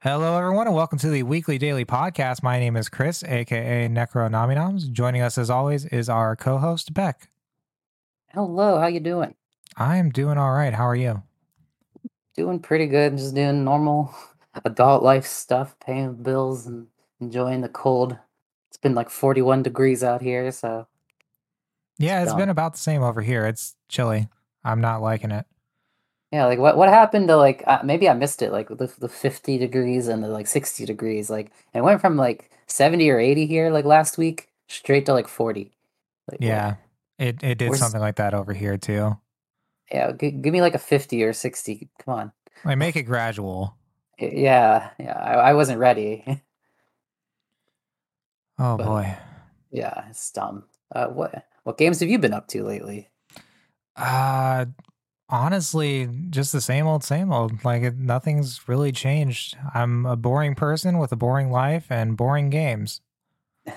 Hello, everyone, and welcome to the weekly daily podcast. My name is Chris, aka Necronominoms. Joining us, as always, is our co-host Beck. Hello, how you doing? I'm doing all right. How are you? Doing pretty good. Just doing normal adult life stuff, paying bills and enjoying the cold. It's been like 41 degrees out here, so Yeah, it's dumb. been about the same over here. It's chilly. I'm not liking it. Yeah. Like what what happened to like uh, maybe I missed it like the the 50 degrees and the like 60 degrees. Like it went from like 70 or 80 here like last week straight to like 40. Like Yeah, it it did something like that over here too. yeah. G- give me like a 50 or 60. Come on. Like make it gradual. Yeah, yeah. I, I wasn't ready. Oh But- boy. yeah, it's dumb. Uh, what what games have you been up to lately? Uh honestly, just the same old, same old. Like nothing's really changed. I'm a boring person with a boring life and boring games.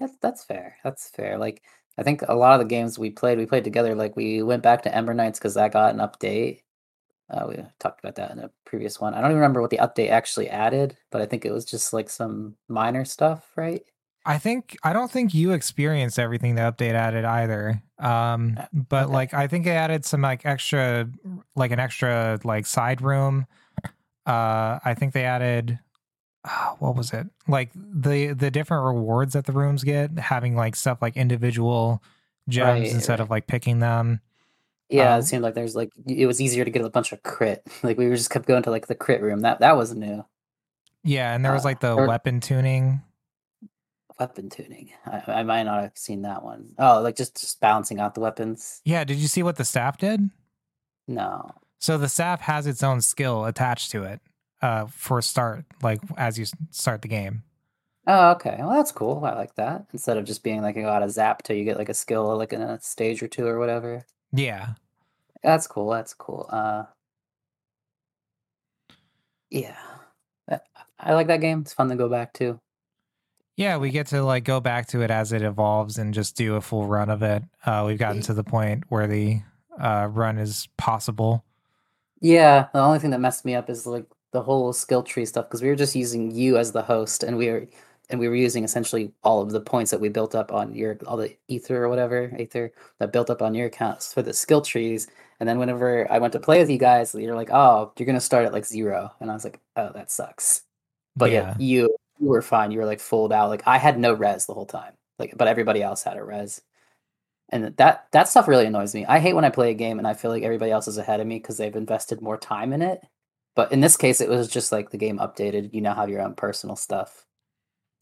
That's that's fair. That's fair. Like I think a lot of the games we played, we played together. Like we went back to Ember Knights because that got an update. Uh, we talked about that in a previous one. I don't even remember what the update actually added, but I think it was just like some minor stuff, right? I think I don't think you experienced everything the update added either. Um, Uh, but okay. like I think it added some like extra, like an extra like side room. Uh, I think they added, ah, what was it? Like the the different rewards that the rooms get, having like stuff like individual gems Right, instead of like picking them. Yeah, Um, it seemed like there's like it was easier to get a bunch of crit. Like we were just kept going to like the crit room. That that was new. Yeah, and there was Uh, like the there- weapon tuning. Weapon tuning. I, I might not have seen that one. Oh, like just just balancing out the weapons. Yeah, did you see what the staff did? No. So the staff has its own skill attached to it uh, for start, like as you start the game. Oh, okay. Well, that's cool. I like that. Instead of just being like you got a zap till you get like a skill like in a stage or two or whatever. Yeah, That's cool. That's cool. Uh, yeah, Uh, I like that game. It's fun to go back to. Yeah, we get to like go back to it as it evolves and just do a full run of it. Uh, we've gotten to the point where the uh, run is possible. Yeah, the only thing that messed me up is like the whole skill tree stuff because we were just using you as the host and we were and we were using essentially all of the points that we built up on your all the ether or whatever ether that built up on your accounts for the skill trees. And then whenever i went to play with you guys you're like oh you're gonna start at like zero. And i was like oh that sucks. But yeah, you you were fine you were like full out like i had no res the whole time like but everybody else had a res. And that that stuff really annoys me. I hate when i play a game and i feel like everybody else is ahead of me because they've invested more time in it but in this case it was just like the game updated you now have your own personal stuff.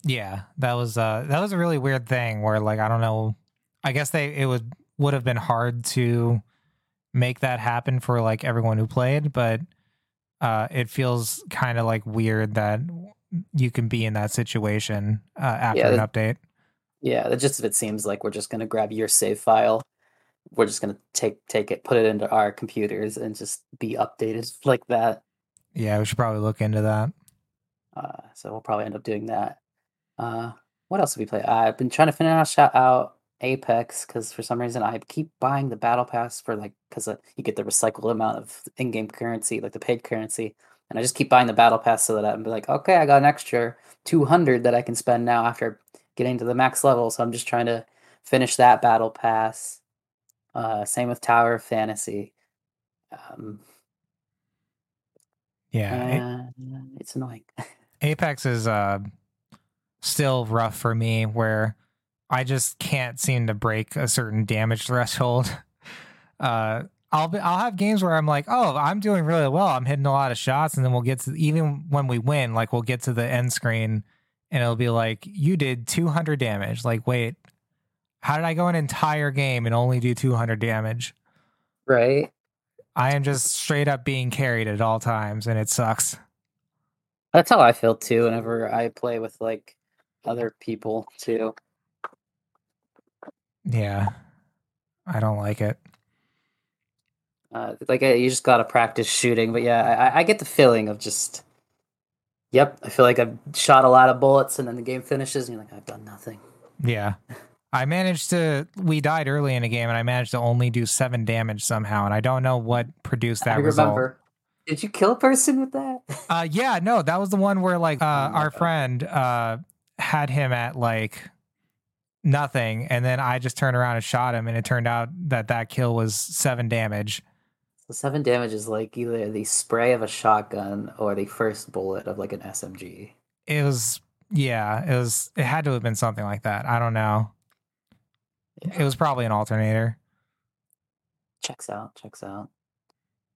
Yeah, that was uh that was a really weird thing where like I don't know, I guess they it would would have been hard to make that happen for like everyone who played, but uh it feels kind of like weird that you can be in that situation uh, after Yeah, an that- update. yeah gist of it seems like we're just going to grab your save file we're just going to take take it put it into our computers and just be updated like that Yeah, we should probably look into that. Uh, so we'll probably end up doing that. Uh, what else have we played? I've been trying to finish out, out Apex because for some reason I keep buying the battle pass for like because uh, you get the recycled amount of in-game currency, like the paid currency, and I just keep buying the battle pass so that I'm like, okay, I got an extra two hundred that I can spend now after getting to the max level. So I'm just trying to finish that battle pass. Uh, same with Tower of Fantasy. Um, Yeah, A- and it's annoying. Apex is uh still rough for me where I just can't seem to break a certain damage threshold. Uh I'll be, I'll have games where I'm like, "Oh, I'm doing really well. I'm hitting a lot of shots." And then we'll get to even when we win, like we'll get to the end screen and it'll be like, "You did 200 damage." Like, "Wait, how did I go an entire game and only do 200 damage?" right. I am just straight up being carried at all times and it sucks. That's how I feel too whenever I play with like other people too. Yeah. I don't like it. Uh, like you just gotta practice shooting, but yeah, I, I get the feeling of just, yep, I feel like I've shot a lot of bullets, and then the game finishes, and you're like, I've done nothing. Yeah. I managed to we died early in a game and I managed to only do seven damage somehow and I don't know what produced that I result. remember. Did you kill a person with that? Uh, yeah, no, that was the one where like uh, Oh our God. friend uh had him at like nothing, and then I just turned around and shot him, and it turned out that that kill was seven damage. So seven damage is like either the spray of a shotgun or the first bullet of like an SMG. It was yeah, it was it had to have been something like that. I don't know. Yeah. It was probably an alternator. Checks out. Checks out.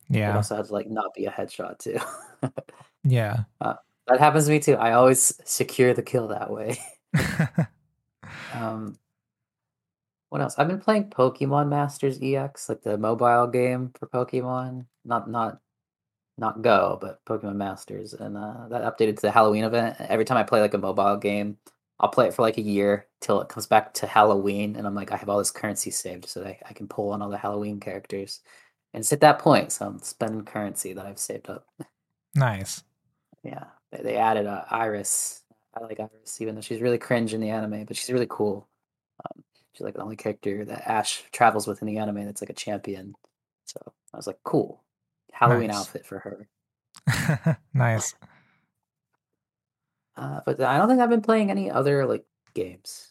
It Yeah, also had to like not be a headshot too. yeah. that happens to me too. I always secure the kill that way. Um, what else? I've been playing Pokemon Masters EX, like the mobile game for Pokemon. Not not not Go, but Pokemon Masters, and uh, that updated to the Halloween event. Every time I play like a mobile game, I'll play it for like a year till it comes back to Halloween, and I'm like, I have all this currency saved, so that I, I can pull on all the Halloween characters. And it's at that point, so I'm spending currency that I've saved up. nice. Yeah, they, they added uh, Iris. I like Iris, even though she's really cringe in the anime, but she's really cool. She's like the only character that Ash travels with in the anime that's like a champion. So I was like, cool, Halloween Nice. outfit for her. nice. Uh, but I don't think I've been playing any other like games.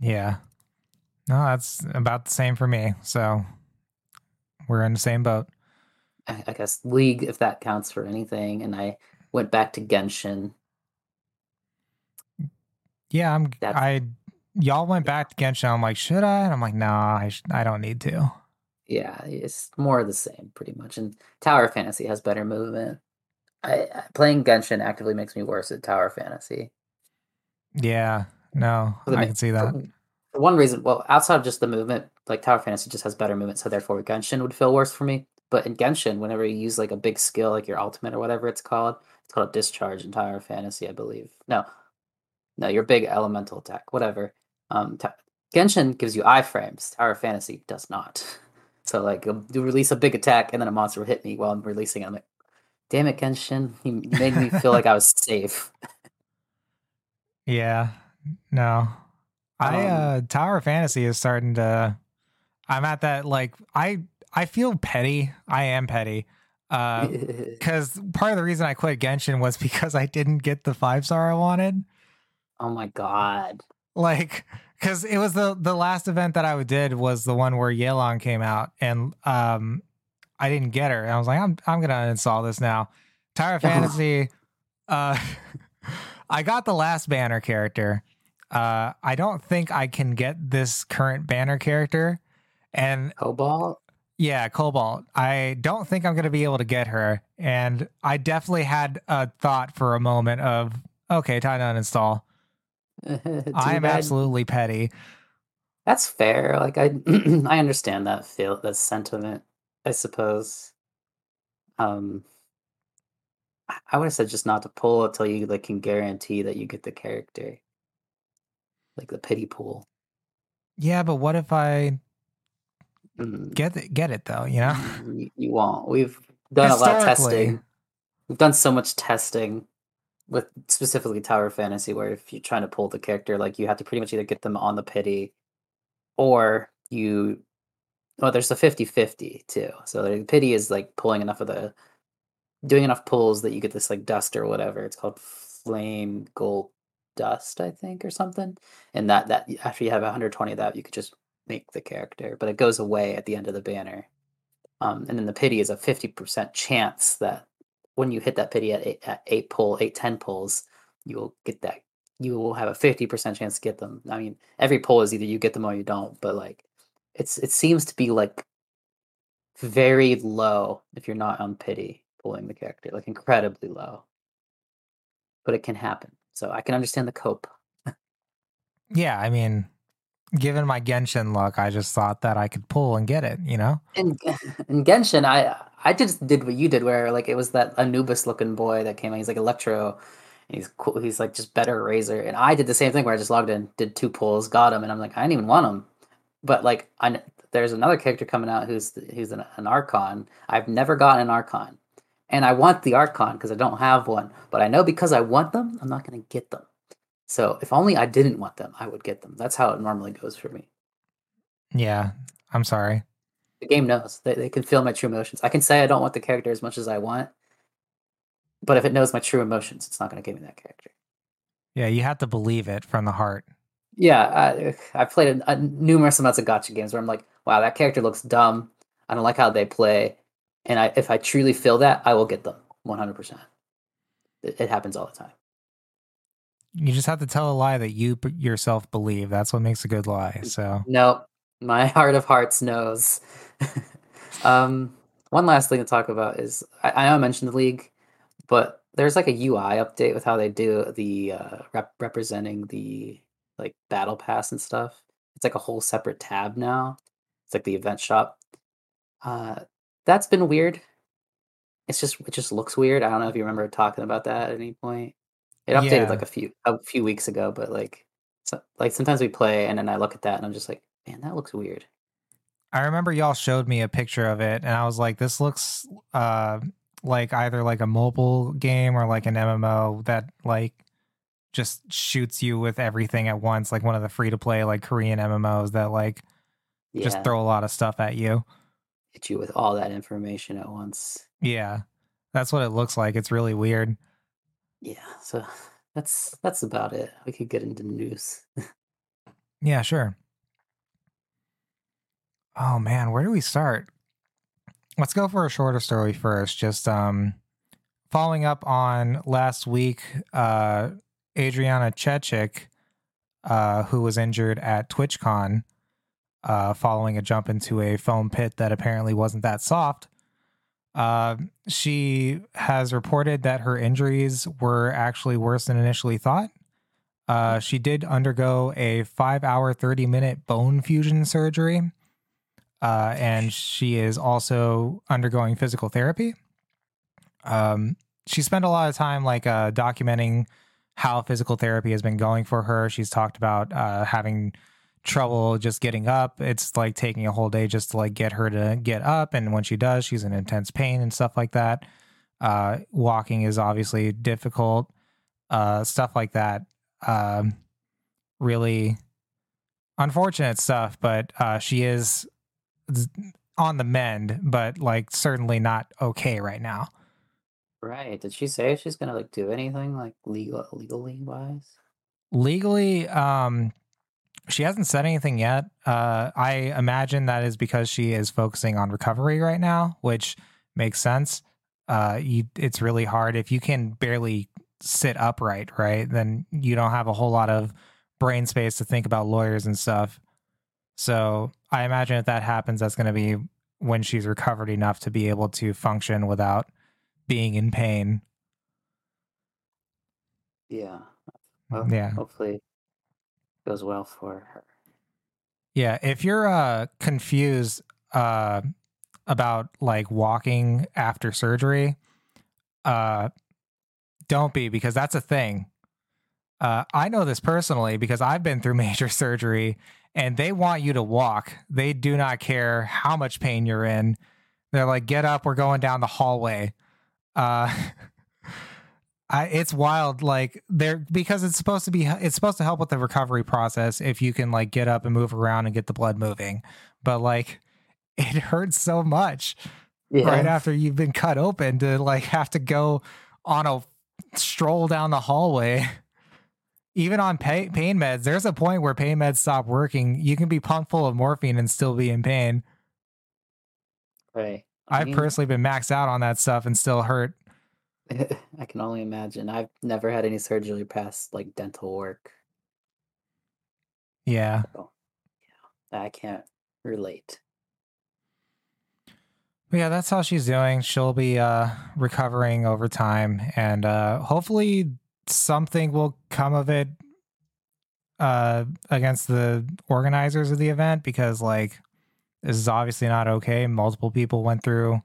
Yeah. No, that's about the same for me. So we're in the same boat. I, I guess League, if that counts for anything, and I went back to Genshin. Yeah, I'm. That's- I y'all went back to Genshin. I'm like, should I? And I'm like, nah, I sh- I don't need to. Yeah, it's more of the same, pretty much. And Tower Fantasy has better movement. I, playing Genshin actively makes me worse at Tower Fantasy. Yeah, no, I ma- can see that. For one reason, well, outside of just the movement, like Tower Fantasy just has better movement, so therefore Genshin would feel worse for me. But in Genshin, whenever you use like a big skill, like your ultimate or whatever it's called, it's called a discharge in Tower Fantasy, I believe. No, no, your big elemental attack, whatever. Um, Ta- Genshin gives you iframes. Tower Fantasy does not. So like you'll release a big attack, and then a monster will hit me while I'm releasing. it. I'm like, damn it, Genshin, He made me feel like I was safe. Yeah, no, I Um, uh Tower Fantasy is starting to. I'm at that like I I feel petty. I am petty. Uh, because part of the reason I quit Genshin was because I didn't get the five star I wanted. oh my god. Like because it was the the last event that I did was the one where Yelan came out and um I didn't get her and I was like I'm I'm gonna uninstall this now. Tower Fantasy, uh, I got the last banner character. Uh, I don't think I can get this current banner character, and Cobalt. yeah, Cobalt. I don't think I'm gonna be able to get her, and I definitely had a thought for a moment of okay, time to uninstall. I am bad. absolutely petty. That's fair. Like I, I understand that feel, that sentiment. I suppose. Um, I- I would have said just not to pull until you like can guarantee that you get the character, like the pity pool. Yeah, but what if I Mm, get it, get it though? You know, you, you won't. We've done a lot of testing. We've done so much testing with specifically Tower Fantasy, where if you're trying to pull the character, like you have to pretty much either get them on the pity or you. Well, there's a 50 50 too. So the pity is like pulling enough of the. doing enough pulls that you get this like dust or whatever. It's called flame gold dust, I think, or something. And that, that after you have 120 of that, you could just make the character, but it goes away at the end of the banner. Um, and then the pity is a 50% chance that when you hit that pity at eight, at eight pull, eight, 10 pulls, you will get that. You will have a 50% chance to get them. I mean, every pull is either you get them or you don't, but like it's, it seems to be like very low if you're not on pity pulling the character, like incredibly low. But it can happen. So I can understand the cope. yeah. I mean, given my Genshin luck, I just thought that I could pull and get it. You know, in in Genshin, I I just did what you did, where like it was that Anubis looking boy that came in. He's like Electro, and he's cool. He's like just better Razor, and I did the same thing where I just logged in, did two pulls, got him, and I'm like I didn't even want him, but like I there's another character coming out who's who's an, an Archon. I've never gotten an Archon, and I want the Archon because I don't have one, but I know because I want them, I'm not gonna get them. So if only I didn't want them, I would get them. That's how it normally goes for me. yeah. I'm sorry. The game knows. They, they can feel my true emotions. I can say I don't want the character as much as I want, but if it knows my true emotions, it's not going to give me that character. Yeah, you have to believe it from the heart. Yeah, I, I've played a, a numerous amounts of gacha games where I'm like, wow, that character looks dumb. I don't like how they play, and I if I truly feel that, I will get them 100. percent it, it happens all the time. You just have to tell a lie that you yourself believe. That's what makes a good lie. So No, my heart of hearts knows. um, one last thing to talk about is I, I know I mentioned the league, but there's like a UI update with how they do the uh, rep- representing the like battle pass and stuff. It's like a whole separate tab now. It's like the event shop. Uh, that's been weird. It's just it just looks weird. I don't know if you remember talking about that at any point. It updated Yeah. like a few a few weeks ago, but like so, like sometimes we play and then I look at that and I'm just like, man, that looks weird. I remember y'all showed me a picture of it, and I was like, "This looks uh, like either like a mobile game or like an MMO that like just shoots you with everything at once, like one of the free to play like Korean MMOs that like Yeah, just throw a lot of stuff at you." hit you with all that information at once. Yeah, that's what it looks like. It's really weird. Yeah, so that's that's about it. We could get into news. Yeah, sure. Oh man, where do we start? Let's go for a shorter story first. Just um following up on last week, uh Adriana Chechik, uh, who was injured at TwitchCon, uh, following a jump into a foam pit that apparently wasn't that soft. Uh, she has reported that her injuries were actually worse than initially thought. Uh, she did undergo a five hour, 30 minute bone fusion surgery. Uh, and she is also undergoing physical therapy. Um, she spent a lot of time like uh, documenting how physical therapy has been going for her. She's talked about uh, having trouble just getting up. It's like taking a whole day just to like get her to get up. And when she does, she's in intense pain and stuff like that. Uh, walking is obviously difficult. Uh, stuff like that. Um, really unfortunate stuff, but uh, she is on the mend, but like certainly not okay right now. Right. Did she say she's gonna like do anything like legal legally wise? Legally, um, she hasn't said anything yet. Uh, I imagine that is because she is focusing on recovery right now, which makes sense. Uh, you, it's really hard if you can barely sit upright, right? Then you don't have a whole lot of brain space to think about lawyers and stuff. So I imagine if that happens, that's going to be when she's recovered enough to be able to function without being in pain. Yeah. Well, Yeah. Hopefully goes well for her. Yeah, if you're uh confused uh about like walking after surgery, uh don't be because that's a thing. Uh I know this personally because I've been through major surgery and they want you to walk. They do not care how much pain you're in. They're like, "Get up, we're going down the hallway." Uh I, it's wild like they're because it's supposed to be it's supposed to help with the recovery process if you can like get up and move around and get the blood moving. But like it hurts so much Yeah. right after you've been cut open to like have to go on a stroll down the hallway. Even on pay, pain meds there's a point where pain meds stop working. You can be pumped full of morphine and still be in pain. Right. I i've mean, personally been maxed out on that stuff and still hurt I can only imagine. I've never had any surgery past like dental work. yeah So yeah, I can't relate. But yeah, that's how she's doing. She'll be uh, recovering over time, and uh, hopefully something will come of it uh, against the organizers of the event because, like, this is obviously not okay. Multiple people went through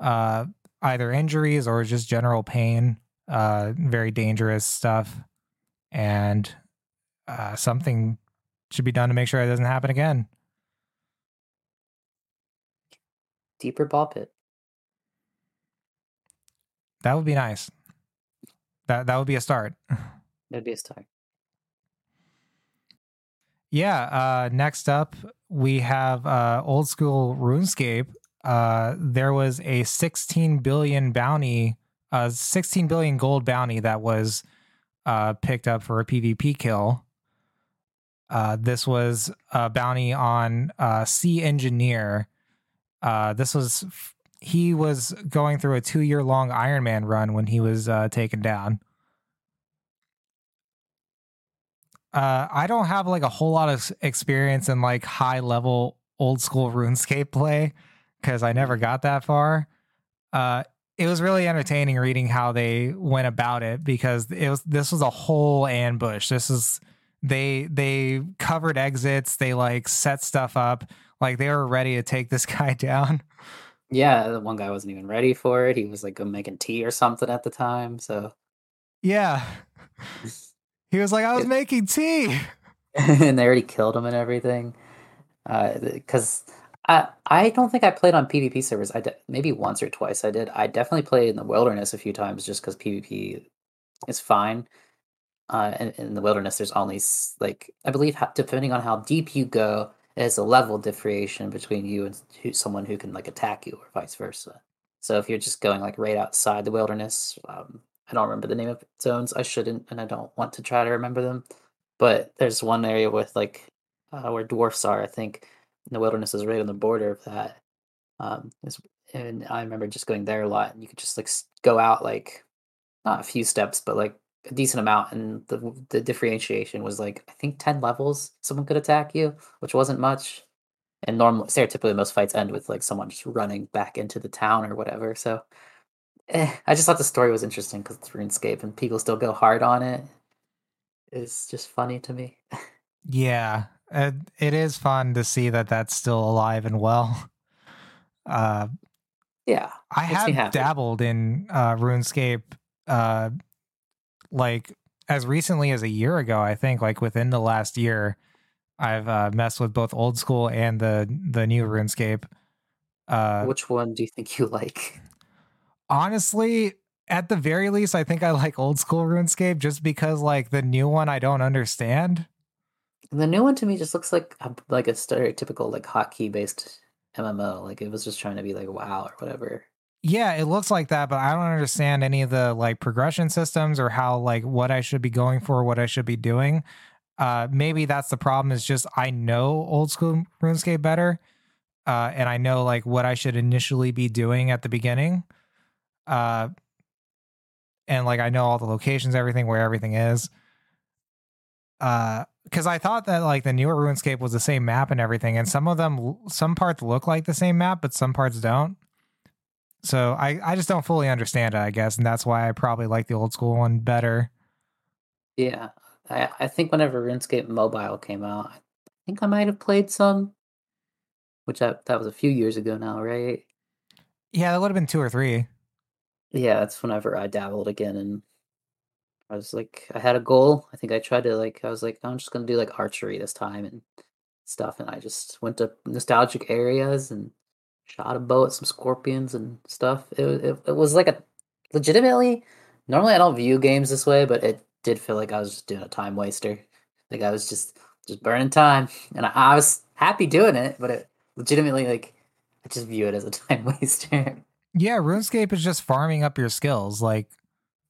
uh, either injuries or just general pain, uh, very dangerous stuff, and uh, something should be done to make sure it doesn't happen again. Deeper ball pit. That would be nice. That that would be a start. That'd be a start. Yeah. Uh, next up, we have uh, old school RuneScape. Uh, there was a 16 billion bounty, uh, 16 billion gold bounty that was uh, picked up for a PvP kill. Uh, this was a bounty on uh, Engineer. Uh, this was he was going through a two year long Iron Man run when he was uh, taken down. Uh, I don't have like a whole lot of experience in like high level old school RuneScape play because I never got that far. Uh, it was really entertaining reading how they went about it because it was this was a whole ambush. This is they they covered exits, they like set stuff up, like they were ready to take this guy down. Yeah, the one guy wasn't even ready for it. He was like making tea or something at the time. So Yeah. He was like, I was making tea. and they already killed him and everything. Because uh, I I don't think I played on PvP servers. I de- maybe once or twice I did. I definitely played in the wilderness a few times just because PvP is fine. Uh, in, the wilderness, there's only like I believe depending on how deep you go, there's a level differentiation between you and who, someone who can like attack you or vice versa. So if you're just going like right outside the wilderness, um, I don't remember the name of zones. I shouldn't, and I don't want to try to remember them. But there's one area with like uh, where dwarfs are. I think the wilderness is right on the border of that. Um, and I remember just going there a lot, and you could just like go out like not a few steps, but like a decent amount, and the the differentiation was like I think ten levels. Someone could attack you, which wasn't much. And normally, stereotypically, most fights end with like someone just running back into the town or whatever. So, eh, I just thought the story was interesting because it's RuneScape and people still go hard on it. It's just funny to me. Yeah, it, it is fun to see that that's still alive and well. Uh, Yeah, I have dabbled in uh, RuneScape, uh, like as recently as a year ago. I think, like within the last year, I've uh, messed with both old school and the the new RuneScape. Uh, which one do you think you like? honestly, at the very least, I think I like old school RuneScape just because, like, the new one I don't understand. The new one to me just looks like a, like a stereotypical like hotkey based MMO. Like it was just trying to be like WoW or whatever. Yeah, it looks like that, but I don't understand any of the like progression systems or how like what I should be going for, what I should be doing. Uh maybe that's the problem is just I know old school RuneScape better. Uh and I know like what I should initially be doing at the beginning. Uh and like I know all the locations, everything where everything is. Uh because I thought that like the newer RuneScape was the same map and everything, and some of them, some parts look like the same map, but some parts don't. So I, I just don't fully understand it, I guess, and that's why I probably like the old school one better. Yeah, I I think whenever RuneScape Mobile came out, I think I might have played some, which that that was a few years ago now, right? Yeah, that would have been two or three. Yeah, that's whenever I dabbled again, and I was like, I had a goal. I think I tried to like, I was like, I'm just gonna do like archery this time and stuff, and I just went to nostalgic areas and shot a bow at some scorpions and stuff. It it, it was like a legitimately. Normally, I don't view games this way, but it did feel like I was just doing a time waster. Like I was just just burning time, and I, I was happy doing it, but it legitimately like I just view it as a time waster. Yeah, RuneScape is just farming up your skills. Like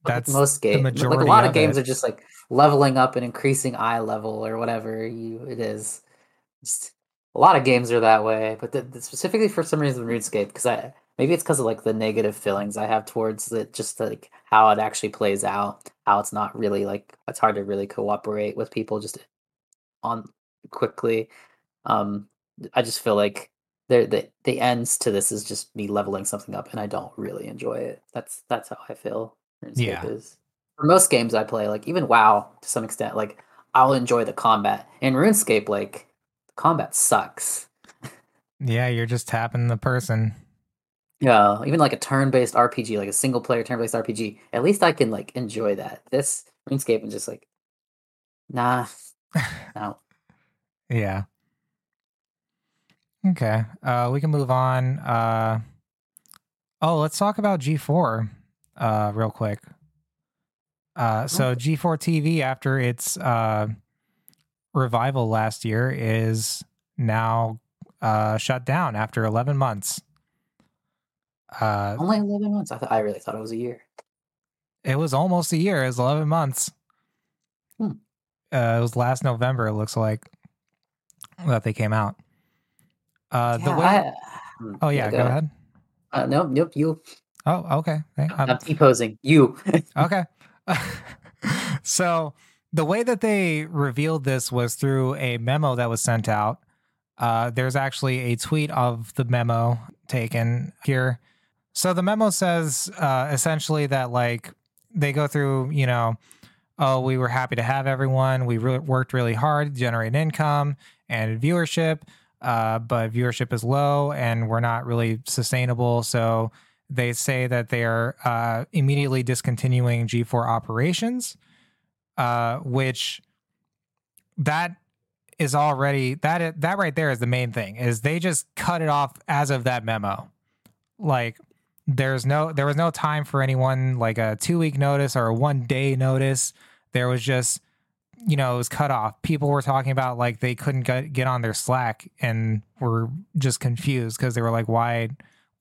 Like that's most games. Like a lot of of games it. are just like leveling up and increasing eye level or whatever you it is. Just, a lot of games are that way, but the, the- specifically for some reason RuneScape because I maybe it's because of like the negative feelings I have towards it, just like how it actually plays out, how it's not really like it's hard to really cooperate with people just on quickly. Um, I just feel like there the the ends to this is just me leveling something up, and I don't really enjoy it. That's that's how I feel. RuneScape Yeah. is for most games I play, like even WoW to some extent. Like I'll enjoy the combat. In RuneScape, like the combat sucks. Yeah, you're just tapping the person. Yeah, even like a turn-based RPG, like a single-player turn-based RPG. At least I can like enjoy that. This RuneScape is just like, nah, no. Yeah. Okay. Uh we can move on. Uh oh, let's talk about G4 uh real quick. Uh so G4 TV after its uh revival last year is now uh, shut down after 11 months. Uh, Only eleven months. I thought I really thought it was a year. it was almost a year. It was 11 months. Hmm. Uh, it was last November, it looks like, that they came out. Uh, the way. I- Hmm, oh, yeah, go, ahead. Uh, no, nope. You. Oh, okay. Hey, I'm- I'm T posing. You. Okay. so the way that they revealed this was through a memo that was sent out. Uh, there's actually a tweet of the memo taken here. So the memo says uh, essentially that like they go through, you know, oh, we were happy to have everyone. We re- worked really hard to generate income and viewership, uh, but viewership is low and we're not really sustainable. So they say that they are uh, immediately discontinuing G4 operations, uh, which that is already that that right there is the main thing is they just cut it off as of that memo. Like there's no there was no time for anyone like a two week notice or a one day notice. There was just you know it was cut off. People were talking about like they couldn't get, get on their Slack and were just confused because they were like why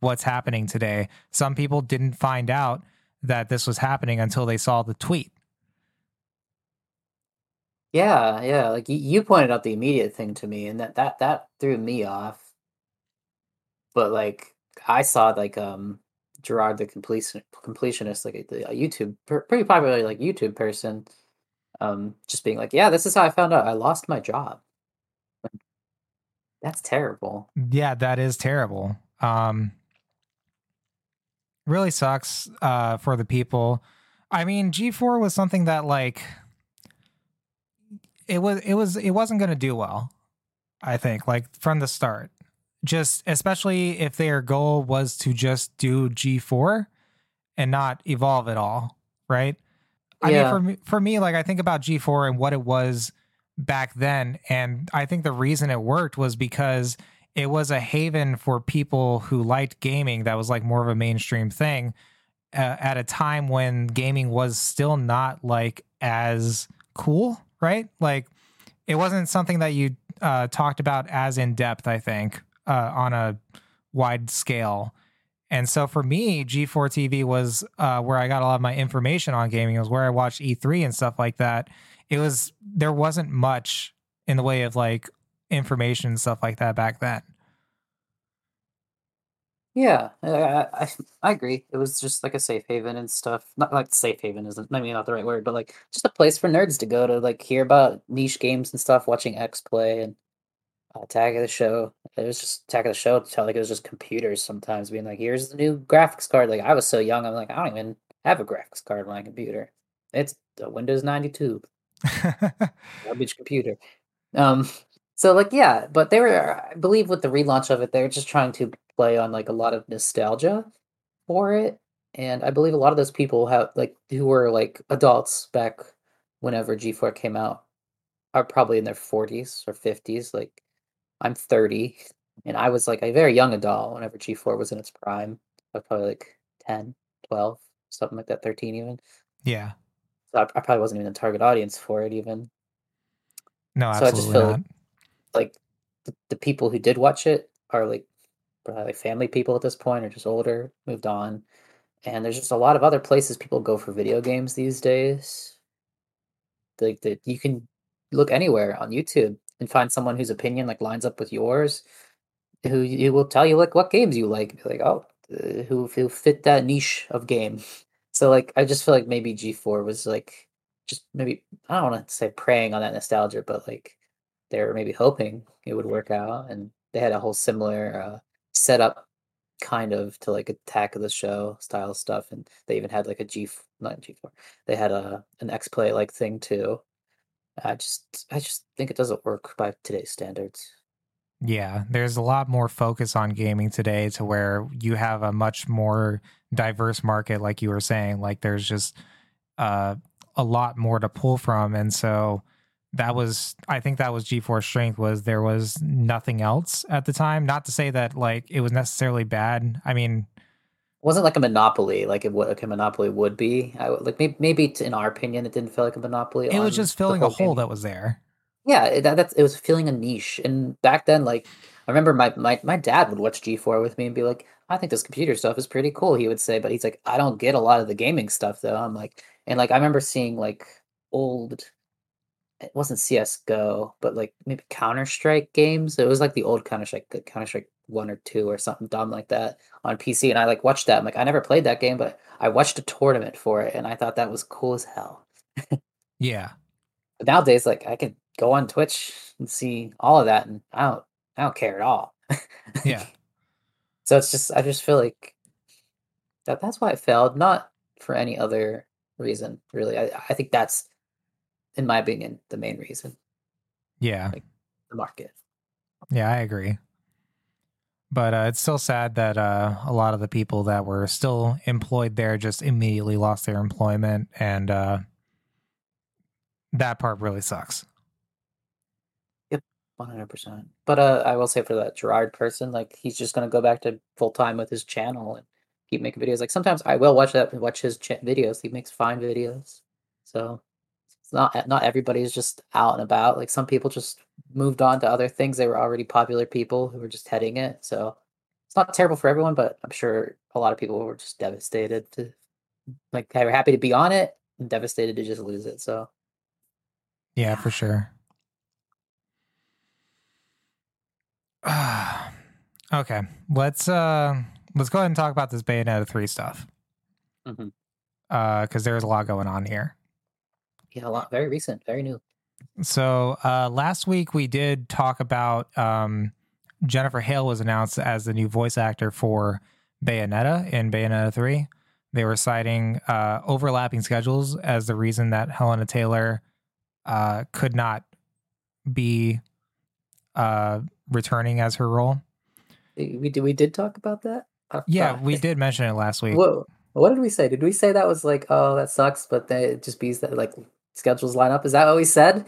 what's happening today. Some people didn't find out that this was happening until they saw the tweet. Yeah, yeah. Like you, pointed out the immediate thing to me, and that that that threw me off. But like I saw like um Jirard the completion completionist, like a, a YouTube pretty popular like YouTube person, um just being like, yeah, this is how I found out I lost my job. That's terrible. Yeah, that is terrible. Um really sucks uh for the people. I mean, G4 was something that like it was it was it wasn't going to do well. I think like from the start. Just especially if their goal was to just do G4 and not evolve at all, right? I mean for me, for me like I think about G4 and what it was back then and I think the reason it worked was because it was a haven for people who liked gaming that was like more of a mainstream thing uh, at a time when gaming was still not like as cool right? Like it wasn't something that you uh, talked about as in depth i think uh, on a wide scale. And so for me g4 tv was uh, where i got a lot of my information on gaming. It was where i watched e3 and stuff like that. It was there wasn't much in the way of like information and stuff like that back then. Yeah, I, I I agree. It was just like a safe haven and stuff. Not like safe haven isn't maybe not the right word, but like just a place for nerds to go to like hear about niche games and stuff, watching X play and uh, tag of the show. It was just tag of the show. It felt like it was just computers sometimes being like, "Here's the new graphics card." Like I was so young, I'm like, I don't even have a graphics card on my computer. It's a Windows ninety two garbage computer. Um, so like yeah, but they were, I believe, with the relaunch of it, they're just trying to play on like a lot of nostalgia for it, and I believe a lot of those people have like who were like adults back whenever G4 came out are probably in their forties or fifties. Like I'm thirty, and I was like a very young adult whenever G4 was in its prime. I was probably like 10, 12, something like that, thirteen even. yeah. So I, I probably wasn't even a target audience for it even. No, So I just absolutely feel not. Like the, the people who did watch it are like probably like family people at this point or just older moved on. And there's just a lot of other places people go for video games these days. Like that you can look anywhere on youtube and find someone whose opinion like lines up with yours who who will tell you like what games you like like oh uh, who who fit that niche of game. So like i just feel like maybe g4 was like just maybe i don't want to say preying on that nostalgia but like they were maybe hoping it would work out and they had a whole similar uh, setup kind of to like attack of the show style stuff and they even had like a G not g4 they had a an x play like thing too i just i just think it doesn't work by today's standards Yeah, there's a lot more focus on gaming today to where you have a much more diverse market, like you were saying. Like there's just uh, a lot more to pull from, and so that was, I think that was G4 strength was there was nothing else at the time. Not to say that like it was necessarily bad. I mean, it wasn't like a monopoly like it would like a monopoly would be I, like maybe, maybe in our opinion it didn't feel like a monopoly it was just filling a hole game. that was there. Yeah, it, that, that's it was filling a niche, and back then, like I remember my my my dad would watch G4 with me and be like, "I think this computer stuff is pretty cool." He would say, but he's like, "I don't get a lot of the gaming stuff though." I'm like, and like I remember seeing like old, it wasn't CS:GO, but like maybe Counter Strike games. It was like the old Counter Strike, Counter Strike one or two or something dumb like that on PC, and I like watched that. I'm like, I never played that game, but I watched a tournament for it, and I thought that was cool as hell. Yeah. But nowadays, like I could go on Twitch and see all of that, and I don't, I don't care at all. Yeah. So it's just, I just feel like that that's why it failed, not for any other reason, really. I, I think that's, in my opinion, the main reason. Yeah. The market. Yeah, I agree. But uh, it's still sad that uh, a lot of the people that were still employed there just immediately lost their employment, and uh, that part really sucks. Yep, One hundred percent. But uh, I will say for that Jirard person, like he's just gonna go back to full time with his channel and keep making videos. Like sometimes I will watch that, watch his ch- videos. He makes fine videos. So not not everybody is just out and about. Like some people just moved on to other things. They were already popular people who were just heading it. So it's not terrible for everyone, but I'm sure a lot of people were just devastated to like they were happy to be on it and devastated to just lose it. So Yeah, for sure. okay, let's uh let's go ahead and talk about this Bayonetta three stuff mhm. uh because there's a lot going on here. Yeah, a lot very recent, very new. So uh last week we did talk about um Jennifer Hale was announced as the new voice actor for Bayonetta in Bayonetta 3. They were citing uh, overlapping schedules as the reason that Hellena Taylor uh, could not be uh, returning as her role. We did we did talk about that. Yeah, we did mention it last week. Whoa. What did we say? Did we say that was like, oh, that sucks, but they it just be that like schedules line up? Is that what we said?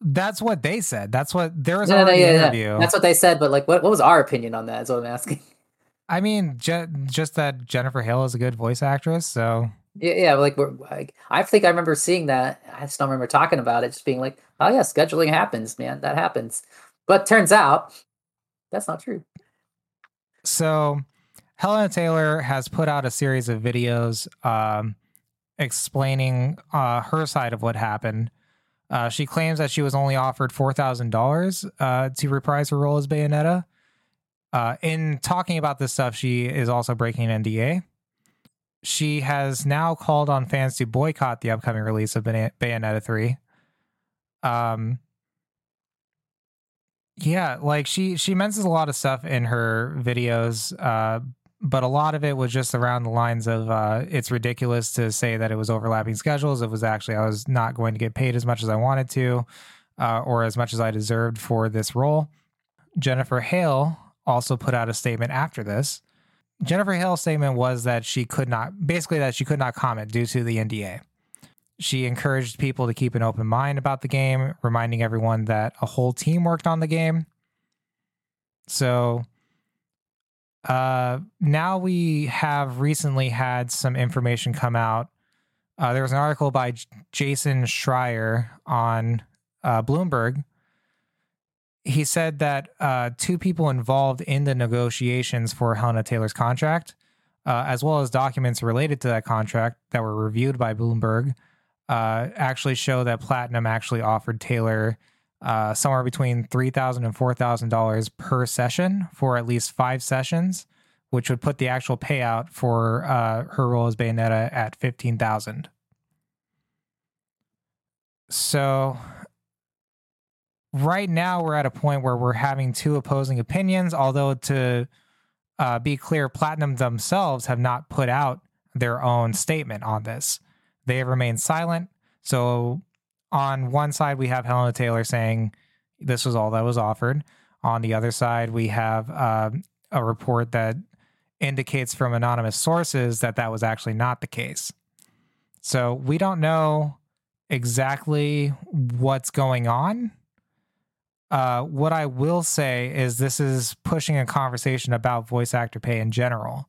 That's what they said. That's what there was No, no, no, yeah, an yeah. interview. That's what they said, but like, what, what was our opinion on that? Is what I'm asking. I mean, Je- just that Jennifer Hale is a good voice actress. So Yeah, yeah. Like, we're like, I think I remember seeing that. I just don't remember talking about it. Just being like, oh yeah, scheduling happens, man. That happens. But turns out that's not true. So, Hellena Taylor has put out a series of videos um, explaining uh, her side of what happened. Uh, she claims that she was only offered four thousand dollars uh, to reprise her role as Bayonetta. Uh, in talking about this stuff, she is also breaking an NDA. She has now called on fans to boycott the upcoming release of Bayonetta three. Um, yeah, like she she mentions a lot of stuff in her videos, uh, but a lot of it was just around the lines of uh, it's ridiculous to say that it was overlapping schedules. It was actually I was not going to get paid as much as I wanted to, uh, or as much as I deserved for this role. Jennifer Hale also put out a statement after this. Jennifer Hale's statement was that she could not, basically, that she could not comment due to the NDA. She encouraged people to keep an open mind about the game, reminding everyone that a whole team worked on the game. So uh, now we have recently had some information come out. Uh, there was an article by J- Jason Schreier on uh, Bloomberg. He said that uh, two people involved in the negotiations for Hellena Taylor's contract, uh, as well as documents related to that contract that were reviewed by Bloomberg, uh, actually show that Platinum actually offered Taylor uh, somewhere between three thousand and four thousand dollars per session for at least five sessions, which would put the actual payout for uh, her role as Bayonetta at fifteen thousand. So right now we're at a point where we're having two opposing opinions. Although to uh, be clear, Platinum themselves have not put out their own statement on this. They have remained silent. So on one side, we have Hellena Taylor saying this was all that was offered. On the other side, we have uh, a report that indicates from anonymous sources that that was actually not the case. So we don't know exactly what's going on. Uh, what I will say is this is pushing a conversation about voice actor pay in general.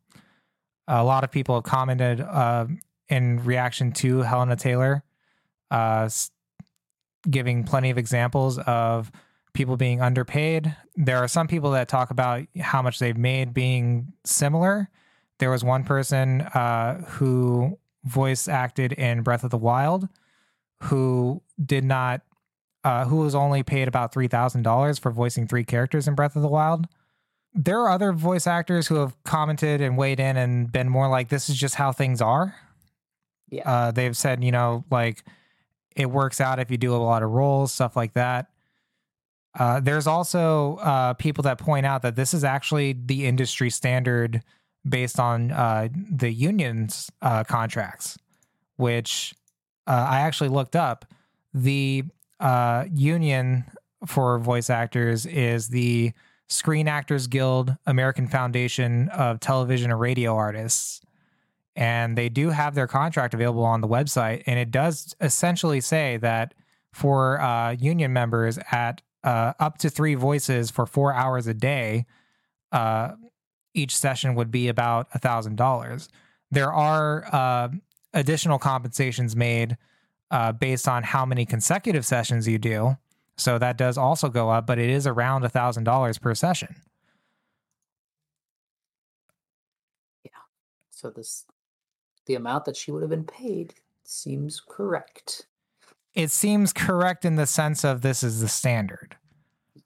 A lot of people have commented uh, in reaction to Hellena Taylor, uh, giving plenty of examples of people being underpaid. There are some people that talk about how much they've made being similar. There was one person uh, who voice acted in Breath of the Wild who did not, uh, who was only paid about $3,000 for voicing three characters in Breath of the Wild. There are other voice actors who have commented and weighed in and been more like, this is just how things are. Yeah. Uh, they've said, you know, like it works out if you do a lot of roles, stuff like that. Uh, there's also uh, people that point out that this is actually the industry standard based on uh, the union's uh, contracts, which uh, I actually looked up. The uh, union for voice actors is the Screen Actors Guild American Foundation of Television and Radio Artists. And they do have their contract available on the website. And it does essentially say that for uh, union members at uh, up to three voices for four hours a day, uh, each session would be about a thousand dollars. There are uh, additional compensations made uh, based on how many consecutive sessions you do, so that does also go up, but it is around a thousand dollars per session. Yeah. So this, the amount that she would have been paid seems correct. It seems correct in the sense of this is the standard.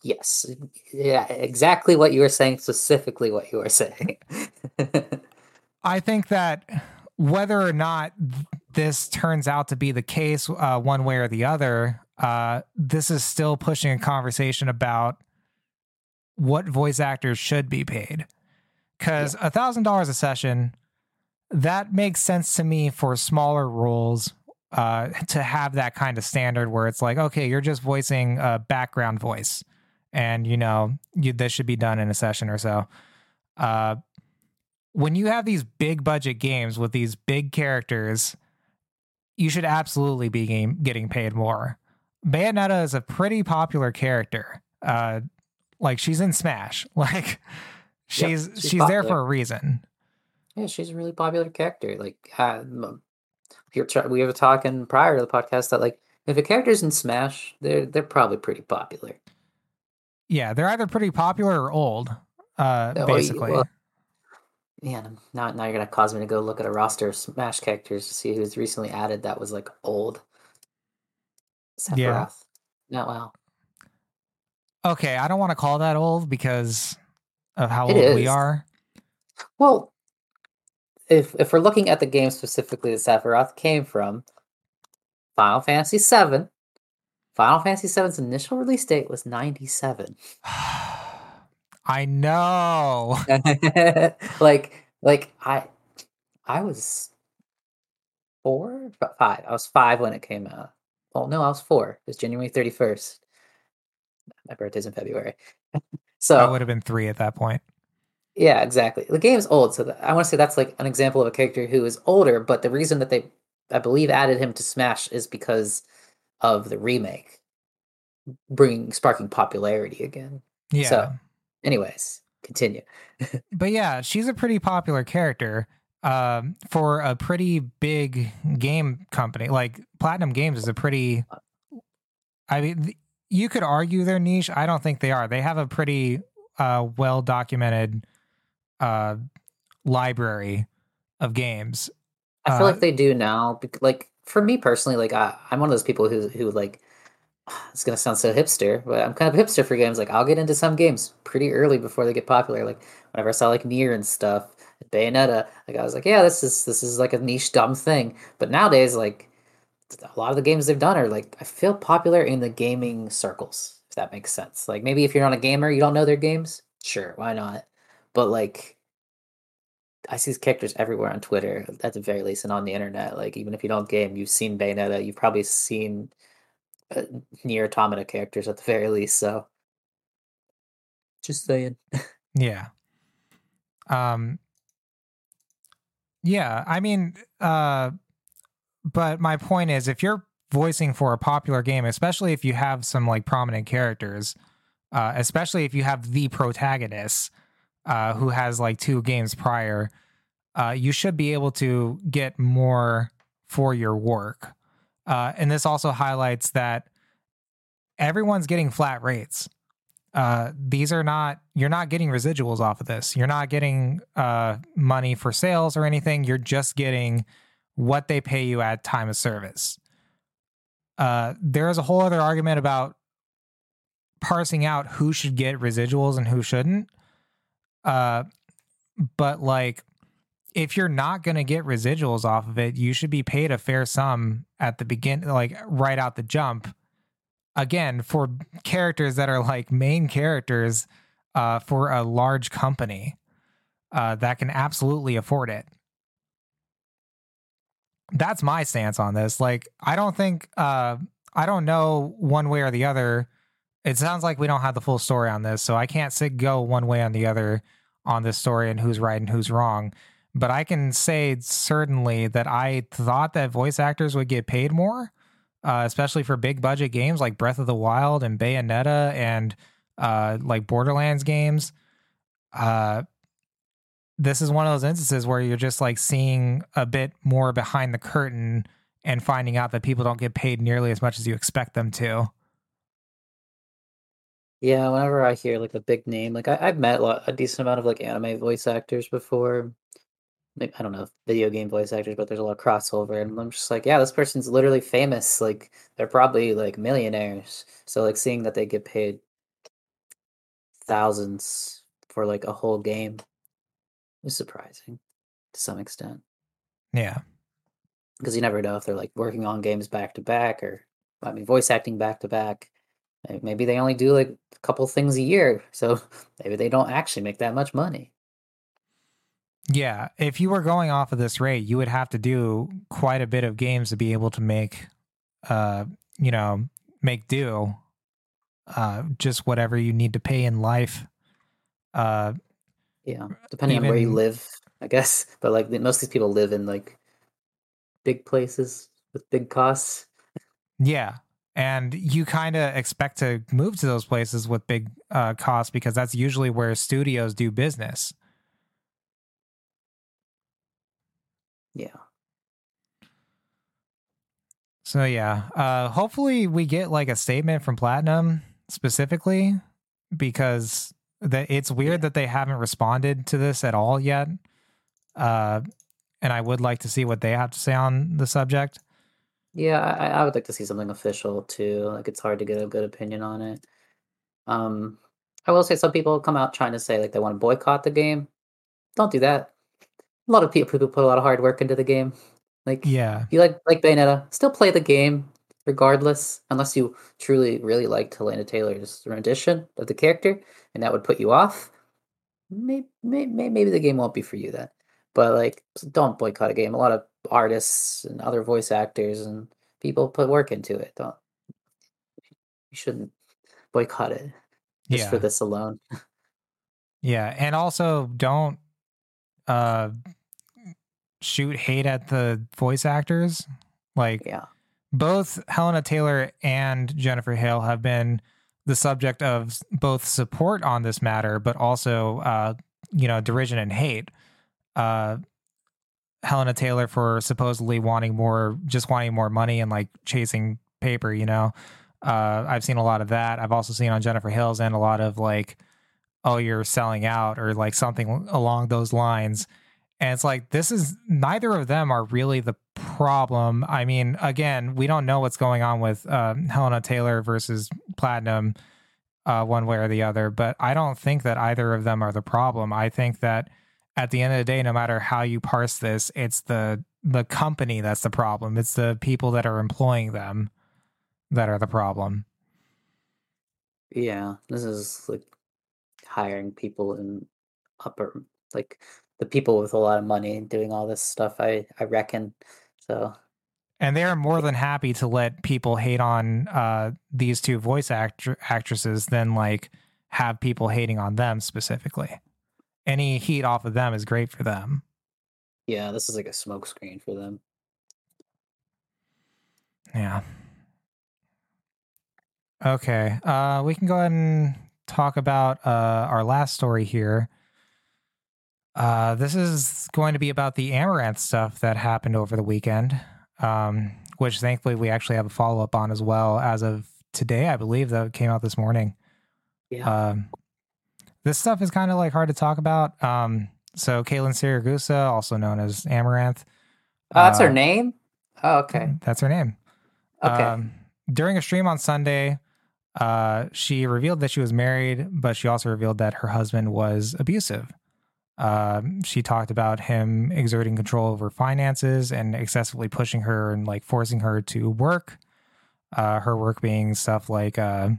Yes, yeah, exactly what you were saying. Specifically, what you were saying. I think that whether or not this turns out to be the case, uh, one way or the other, uh, this is still pushing a conversation about what voice actors should be paid. Because a thousand dollars a session, that makes sense to me for smaller roles. Uh, to have that kind of standard where it's like, okay, you're just voicing a background voice, and you know you, this should be done in a session or so. Uh, when you have these big budget games with these big characters, you should absolutely be game, getting paid more. Bayonetta is a pretty popular character. Uh, like she's in Smash. Like she's she's she's, there for a reason. Yeah, she's a really popular character. Like, uh, m- we were, tra- we were talking prior to the podcast that like if a character's in Smash, they're they're probably pretty popular. Yeah, they're either pretty popular or old. Uh, Oh, basically. well, Yeah, now now you're gonna cause me to go look at a roster of Smash characters to see who's recently added that was like old. Sephiroth. Yeah. Not well, okay, I don't want to call that old because of how It old we are. well, if if we're looking at the game specifically that Sephiroth came from, Final Fantasy VII. Final Fantasy VII's initial release date was 97. I know. like like I I was four five. I was five when it came out. Well, no, I was four. It was January 31st. My birthday's in February. So I would have been three at that point. Yeah, exactly. The game's old, so that, I want to say that's like an example of a character who is older. But the reason that they, I believe, added him to Smash is because of the remake, bringing sparking popularity again. Yeah. So- Anyways, continue. but yeah, she's a pretty popular character um, for a pretty big game company. Like Platinum Games is a pretty. I mean, th- you could argue they're niche. I don't think they are. They have a pretty uh, well documented uh, library of games. I feel Uh, like they do now. Like for me personally, like I, I'm one of those people who who like it's gonna sound so hipster, but I'm kind of hipster for games. Like I'll get into some games pretty early before they get popular. Like whenever I saw like Nier and stuff, Bayonetta, like I was like, yeah, this is this is like a niche dumb thing. But nowadays, like a lot of the games they've done are like I feel popular in the gaming circles. If that makes sense. Like maybe if you're not a gamer, you don't know their games. Sure, why not? But like I see these characters everywhere on Twitter, at the very least, and on the internet. Like, even if you don't game, you've seen Bayonetta. You've probably seen uh, Nier Automata characters at the very least. So, just saying. Yeah. Um Yeah, I mean uh but my point is if you're voicing for a popular game, especially if you have some like prominent characters, uh especially if you have the protagonist uh who has like two games prior, uh you should be able to get more for your work. Uh and this also highlights that everyone's getting flat rates. Uh, these are not you're not getting residuals off of this. You're not getting uh, money for sales or anything. You're just getting what they pay you at time of service. Uh, there is a whole other argument about parsing out who should get residuals and who shouldn't. Uh, but like, if you're not going to get residuals off of it, you should be paid a fair sum at the begin, like right out the jump. Again, for characters that are like main characters uh, for a large company uh, that can absolutely afford it. That's my stance on this. Like, I don't think, uh, I don't know one way or the other. It sounds like we don't have the full story on this, so I can't sit go one way on the other on this story and who's right and who's wrong. But I can say certainly that I thought that voice actors would get paid more, uh, especially for big budget games like Breath of the Wild and Bayonetta and uh, like Borderlands games. Uh, this is one of those instances where you're just like seeing a bit more behind the curtain and finding out that people don't get paid nearly as much as you expect them to. Yeah, whenever I hear like a big name, like I, I've met a, lot, a decent amount of like anime voice actors before. Maybe, I don't know video game voice actors, but there's a lot of crossover, and I'm just like, yeah, this person's literally famous. Like they're probably like millionaires. So like seeing that they get paid thousands for like a whole game is surprising to some extent. Yeah, because you never know if they're like working on games back to back or I mean voice acting back to back. Maybe they only do like a couple things a year, so maybe they don't actually make that much money. Yeah, if you were going off of this rate, you would have to do quite a bit of games to be able to make, uh, you know, make do. Uh, just whatever you need to pay in life. Uh, yeah, depending even, on where you live, I guess. But like most of these people live in like big places with big costs. Yeah, and you kind of expect to move to those places with big uh, costs because that's usually where studios do business. Yeah. So yeah, uh, hopefully we get like a statement from Platinum specifically because that it's weird that they haven't responded to this at all yet. Uh, and I would like to see what they have to say on the subject. Yeah, I, I would like to see something official too. Like it's hard to get a good opinion on it. Um, I will say some people come out trying to say like they want to boycott the game. Don't do that. A lot of people people put a lot of hard work into the game. Like yeah, you like like Bayonetta, still play the game regardless, unless you truly really liked Hellena Taylor's rendition of the character, and that would put you off. Maybe maybe, maybe the game won't be for you then. But like, don't boycott a game. A lot of artists and other voice actors and people put work into it. Don't you shouldn't boycott it just yeah. for this alone. yeah, and also don't uh shoot hate at the voice actors. Like yeah. both Hellena Taylor and Jennifer Hale have been the subject of both support on this matter, but also uh, you know, derision and hate. Uh Hellena Taylor for supposedly wanting more, just wanting more money and like chasing paper, you know. Uh, I've seen a lot of that. I've also seen on Jennifer Hale's and a lot of like, oh, you're selling out or like something along those lines. And it's like, this is neither of them are really the problem. I mean, again, we don't know what's going on with uh, Hellena Taylor versus Platinum uh, one way or the other, but I don't think that either of them are the problem. I think that at the end of the day, no matter how you parse this, it's the the company that's the problem. It's the people that are employing them that are the problem. Yeah, this is like hiring people in upper like the people with a lot of money doing all this stuff. I I reckon so. And they are more than happy to let people hate on uh, these two voice act- actresses than like have people hating on them specifically any heat off of them is great for them. Yeah, this is like a smokescreen for them. Yeah. Okay. Uh, we can go ahead and talk about uh, our last story here. Uh, this is going to be about the Amouranth stuff that happened over the weekend, um, which thankfully we actually have a follow up on as well as of today, I believe, that came out this morning. Yeah. Um, this stuff is kind of like hard to talk about. Um, so Kaitlyn Siragusa, also known as Amouranth, oh, that's her uh, name. Oh, okay. that's her name. Okay. Um, during a stream on Sunday, uh, she revealed that she was married, but she also revealed that her husband was abusive. Um, she talked about him exerting control over finances and excessively pushing her and like forcing her to work. Uh, her work being stuff like, uh,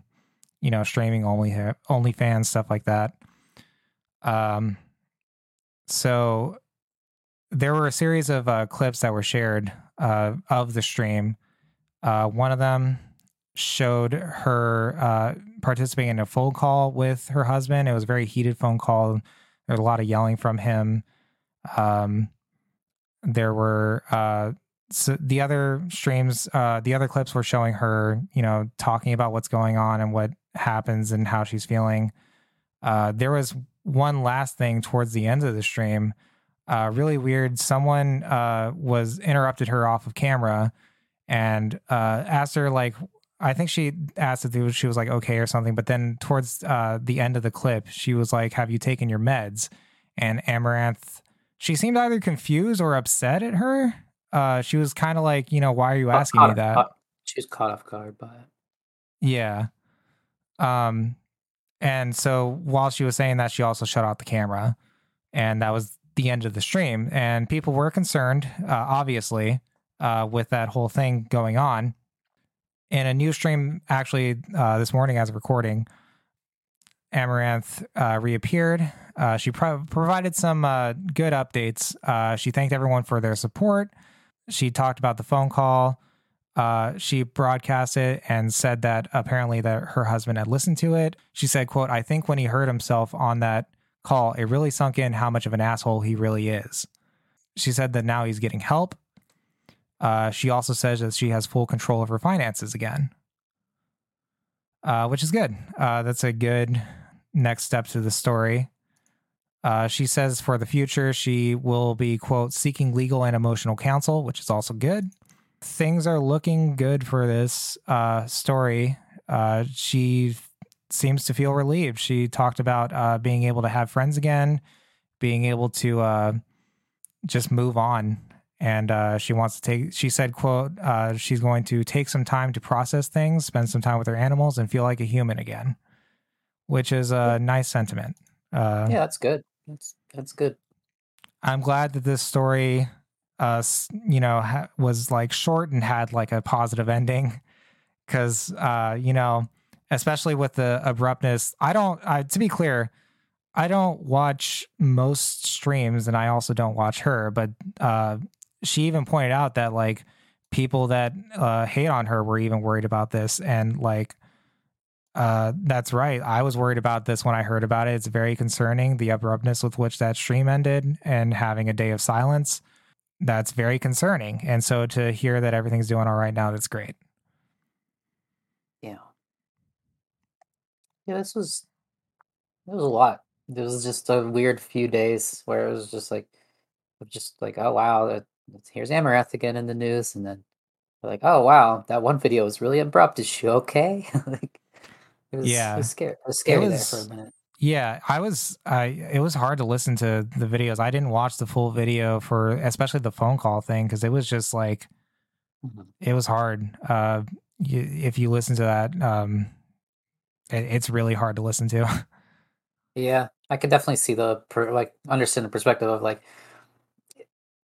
you know, streaming only OnlyFans stuff like that. Um, so there were a series of uh, clips that were shared uh, of the stream. Uh, one of them showed her uh, participating in a phone call with her husband. It was a very heated phone call. There was a lot of yelling from him. Um, there were uh, so the other streams, uh, the other clips were showing her, you know, talking about what's going on and what happens and how she's feeling. Uh, there was one last thing towards the end of the stream, uh, really weird. Someone uh, was interrupted her off of camera and uh, asked her like, I think she asked if she was like okay or something. But then towards uh, the end of the clip, she was like, "Have you taken your meds?" And Amouranth, she seemed either confused or upset at her. Uh, she was kind of like, you know, why are you asking me that? she was caught off guard by it. Yeah. Um, and so while she was saying that, she also shut off the camera, and that was the end of the stream. And people were concerned, uh, obviously, uh, with that whole thing going on. In a new stream, actually, uh, this morning as of recording, Amouranth uh, reappeared. Uh, she pro- provided some uh, good updates. She thanked everyone for their support. She talked about the phone call. Uh, she it and said that apparently that her husband had listened to it. She said, "quote I think when he heard himself on that call, it really sunk in how much of an asshole he really is." She said that now he's getting help. Uh, she also says that she has full control of her finances again, uh, which is good. Uh, that's a good next step to the story. Uh, she says for the future, she will be, quote, seeking legal and emotional counsel, which is also good. Things are looking good for this uh, story. Uh, she seems to feel relieved. She talked about uh, being able to have friends again, being able to uh, just move on. And uh, she wants to take, she said, quote, uh, she's going to take some time to process things, spend some time with her animals, and feel like a human again, which is a nice sentiment. Uh, Yeah, that's good. That's that's good. I'm glad that this story, uh, you know, ha- was like short and had like a positive ending. Cause, uh, you know, especially with the abruptness, I don't, to be clear, I don't watch most streams and I also don't watch her, but, uh, she even pointed out that like people that, uh, hate on her were even worried about this. And like, uh, that's right. I was worried about this when I heard about it. It's very concerning the abruptness with which that stream ended and having a day of silence. That's very concerning. And so to hear that everything's doing all right now, that's great. Yeah. Yeah, this was it was a lot. It was just a weird few days where it was just like just like, oh wow, here's Amouranth again in the news, and then like, oh wow, that one video was really abrupt. Is she okay? like it was, Yeah. it was scary. It was scary there was- for a minute. Yeah, I was. I it was hard to listen to the videos. I didn't watch the full video for, especially the phone call thing, because it was just like Mhm. it was hard. Uh, you, if you listen to that, um, it, it's really hard to listen to. Yeah, I could definitely see the per, like understand the perspective of like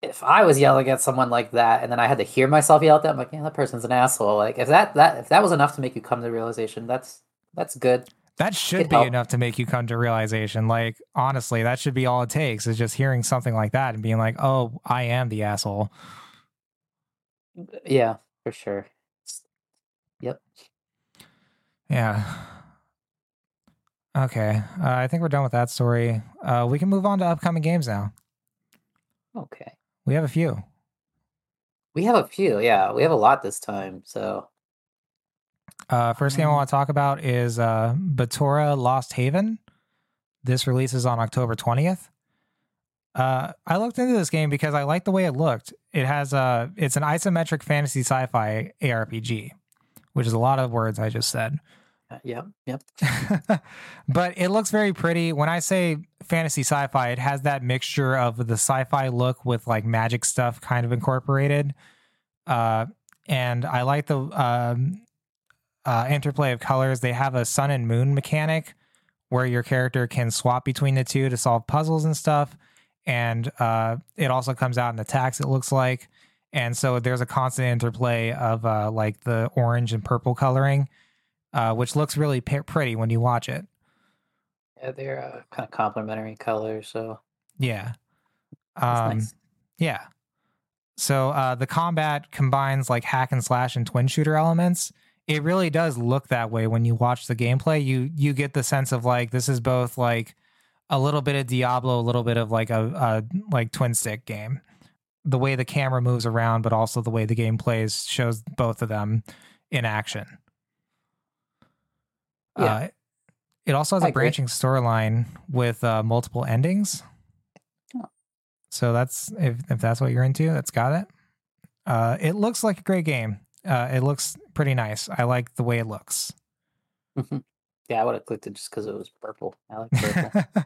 if I was yelling at someone like that and then I had to hear myself yell at them, I'm like, yeah, that person's an asshole. Like if that that if that was enough to make you come to the realization, that's that's good. That should be enough to make you come to realization. Like, honestly, that should be all it takes is just hearing something like that and being like, oh, I am the asshole. Yeah, for sure. Yep. Yeah. Okay. Uh, I think we're done with that story. Uh, we can move on to upcoming games now. Okay. We have a few. We have a few. Yeah, we have a lot this time. So Uh, first game I Um, want to talk about is uh, Batora Lost Haven. This releases on October 20th. Uh, I looked into this game because I like the way it looked. It has a, it's an isometric fantasy sci-fi ARPG, which is a lot of words I just said. Uh, yep, yep. but it looks very pretty. When I say fantasy sci-fi, it has that mixture of the sci-fi look with like magic stuff kind of incorporated. Uh, and I like the um, uh, interplay of colors. They have a sun and moon mechanic where your character can swap between the two to solve puzzles and stuff. And uh, it also comes out in the attacks. It looks like, and so there's a constant interplay of uh, like the orange and purple coloring uh, which looks really p- pretty when you watch it. Yeah, they're uh, kind of complementary colors. So yeah, um, nice. yeah. So uh, the combat combines like hack and slash and twin shooter elements. It really does look that way when you watch the gameplay. You you get the sense of like this is both like a little bit of Diablo, a little bit of like a, a like twin stick game. The way the camera moves around, but also the way the game plays shows both of them in action. Yeah. Uh, it also has I a branching storyline with uh, multiple endings. Oh. So that's if if that's what you're into, that's got it. Uh, it looks like a great game. Uh, it looks pretty nice. I like the way it looks. yeah, I would have clicked it just because it was purple. I like purple.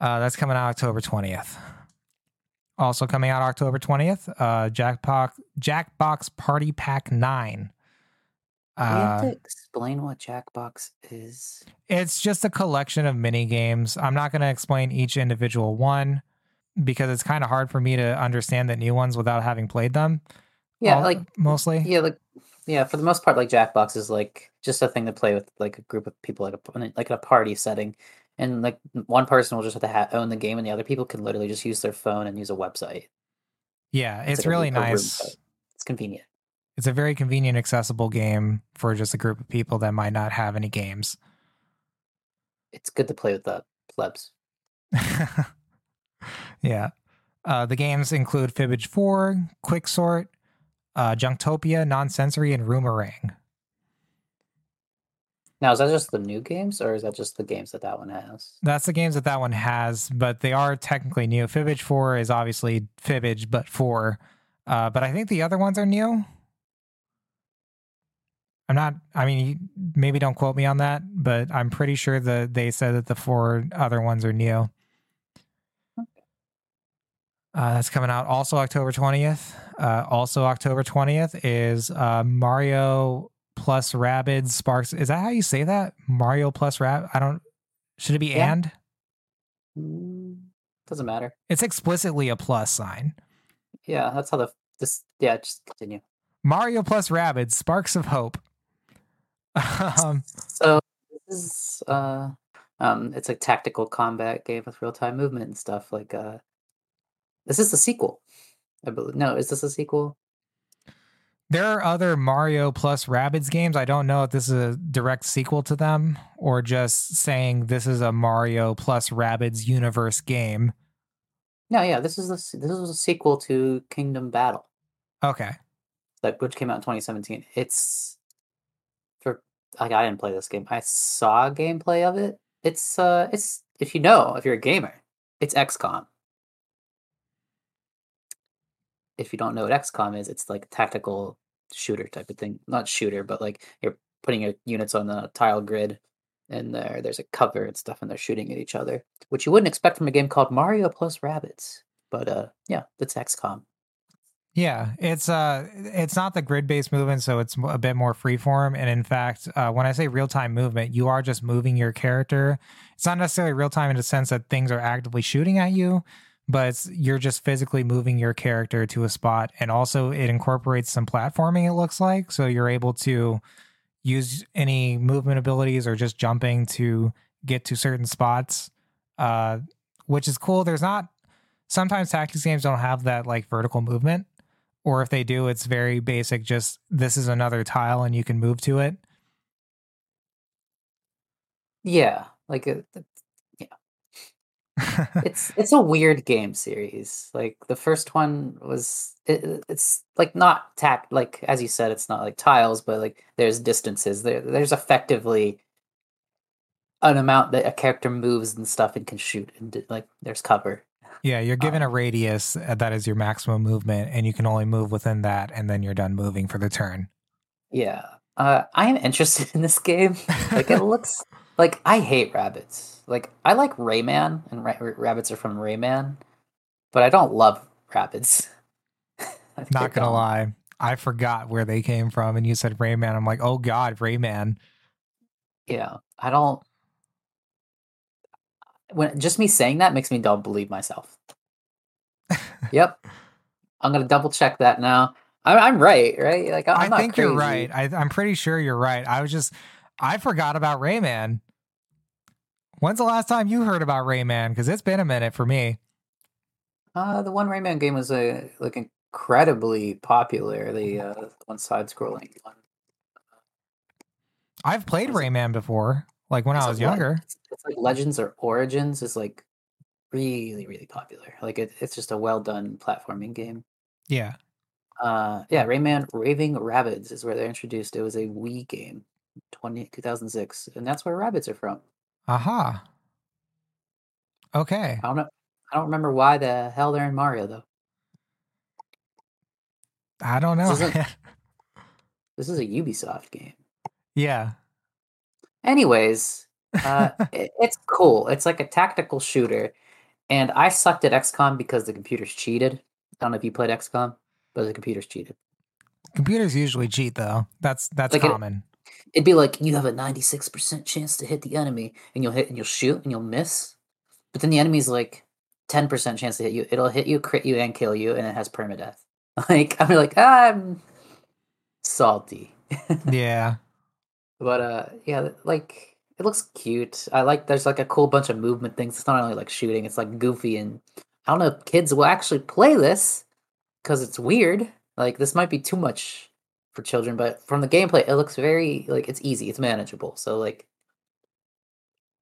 uh, that's coming out October twentieth. Also coming out October twentieth, uh, Jackbox Jackbox Party Pack Nine you have to uh, explain what Jackbox is. It's just a collection of mini games. I'm not going to explain each individual one because it's kind of hard for me to understand the new ones without having played them. Yeah, all, like mostly. Yeah, like yeah, for the most part, like Jackbox is like just a thing to play with like a group of people, like a like a party setting, and like one person will just have to ha- own the game, and the other people can literally just use their phone and use a website. Yeah, it's, it's like really a, nice. It's convenient it's a very convenient, accessible game for just a group of people that might not have any games. It's good to play with the plebs. yeah. Uh, the games include Fibbage 4, Quicksort, uh, Junktopia, Nonsensory, and Roomerang. Now, is that just the new games, or is that just the games that that one has? That's the games that that one has, but they are technically new. Fibbage 4 is obviously Fibbage, but 4. Uh, but I think the other ones are new. I'm not. I mean, maybe don't quote me on that, but I'm pretty sure that they said that the four other ones are new. Uh, that's coming out also October 20th. Uh, also October 20th is uh, Mario plus Rabbids Sparks. Is that how you say that? Mario plus Rab? I don't. Should it be yeah. and? Mm, doesn't matter. It's explicitly a plus sign. Yeah, that's how the this. Yeah, just continue. Mario plus Rabbids Sparks of Hope um, so this is uh, um, it's a tactical combat game with real time movement and stuff. Like, uh, this is the sequel. I believe. No, is this a sequel? There are other Mario plus Rabbids games. I don't know if this is a direct sequel to them or just saying this is a Mario plus Rabbids universe game. No, yeah, this is a, this is a sequel to Kingdom Battle. Okay. That which came out in 2017. It's like I didn't play this game. I saw gameplay of it. It's uh it's if you know, if you're a gamer, it's XCOM. If you don't know what XCOM is, it's like tactical shooter type of thing. Not shooter, but like you're putting your units on the tile grid and there there's a cover and stuff and they're shooting at each other, which you wouldn't expect from a game called Mario plus Rabbids. But uh yeah, that's XCOM. Yeah, it's uh, it's not the grid-based movement, so it's a bit more freeform. And in fact, uh, when I say real-time movement, you are just moving your character. It's not necessarily real-time in the sense that things are actively shooting at you, but you're just physically moving your character to a spot. And also, it incorporates some platforming. It looks like so you're able to use any movement abilities or just jumping to get to certain spots, uh, which is cool. There's not sometimes tactics games don't have that like vertical movement or if they do, it's very basic. Just this is another tile and you can move to it. Yeah, like uh. It's it's a weird game series. Like the first one was it, it's like not tact like as you said it's not like tiles but like there's distances. There there's effectively an amount that a character moves and stuff and can shoot and like there's cover. Yeah, you're given Um, a radius uh, that is your maximum movement, and you can only move within that, and then you're done moving for the turn. Yeah. Uh, I am interested in this game. Like it looks like I hate Rabbids. Like I like Rayman, and ra- Rabbids are from Rayman, but I don't love Rabbids. Not gonna dumb. lie, I forgot where they came from, and you said Rayman. I'm like, oh god, Rayman. Yeah, I don't. When just me saying that makes me don't believe myself. yep, I'm gonna double check that now. I'm, I'm right, right? Like I'm I think you're right. I, I'm pretty sure you're right. I was just, I forgot about Rayman. When's the last time you heard about Rayman? Because it's been a minute for me. Uh, the one Rayman game was uh, like incredibly popular. The uh, one side-scrolling one. I've played Rayman before, like when I was like younger. It's, it's like Legends or Origins is like really, really popular. Like it, it's just a well done platforming game. Yeah. Uh, yeah, Rayman Raving Rabbids is where they're introduced. It was a Wii game, 20, 2006, and that's where Rabbids are from. Aha. Okay. I don't know. I don't remember why the hell they're in Mario though. I don't know. This isn't- This is a Ubisoft game. yeah. Anyways, uh, it, it's cool. It's like a tactical shooter, and I sucked at XCOM because the computers cheated. I don't know if you played XCOM, but the computers cheated. Computers usually cheat though. That's that's Like common. It'd be like you have a ninety six percent chance to hit the enemy, and you'll hit and you'll shoot and you'll miss, but then the enemy's like ten percent chance to hit you. It'll hit you, crit you, and kill you, and it has permadeath. Like I'm like I'm salty. yeah. But uh yeah, like it looks cute. I like there's like a cool bunch of movement things. It's not only like shooting, it's like goofy and I don't know if kids will actually play this because it's weird. Like this might be too much for children, but from the gameplay it looks very like it's easy, it's manageable. So like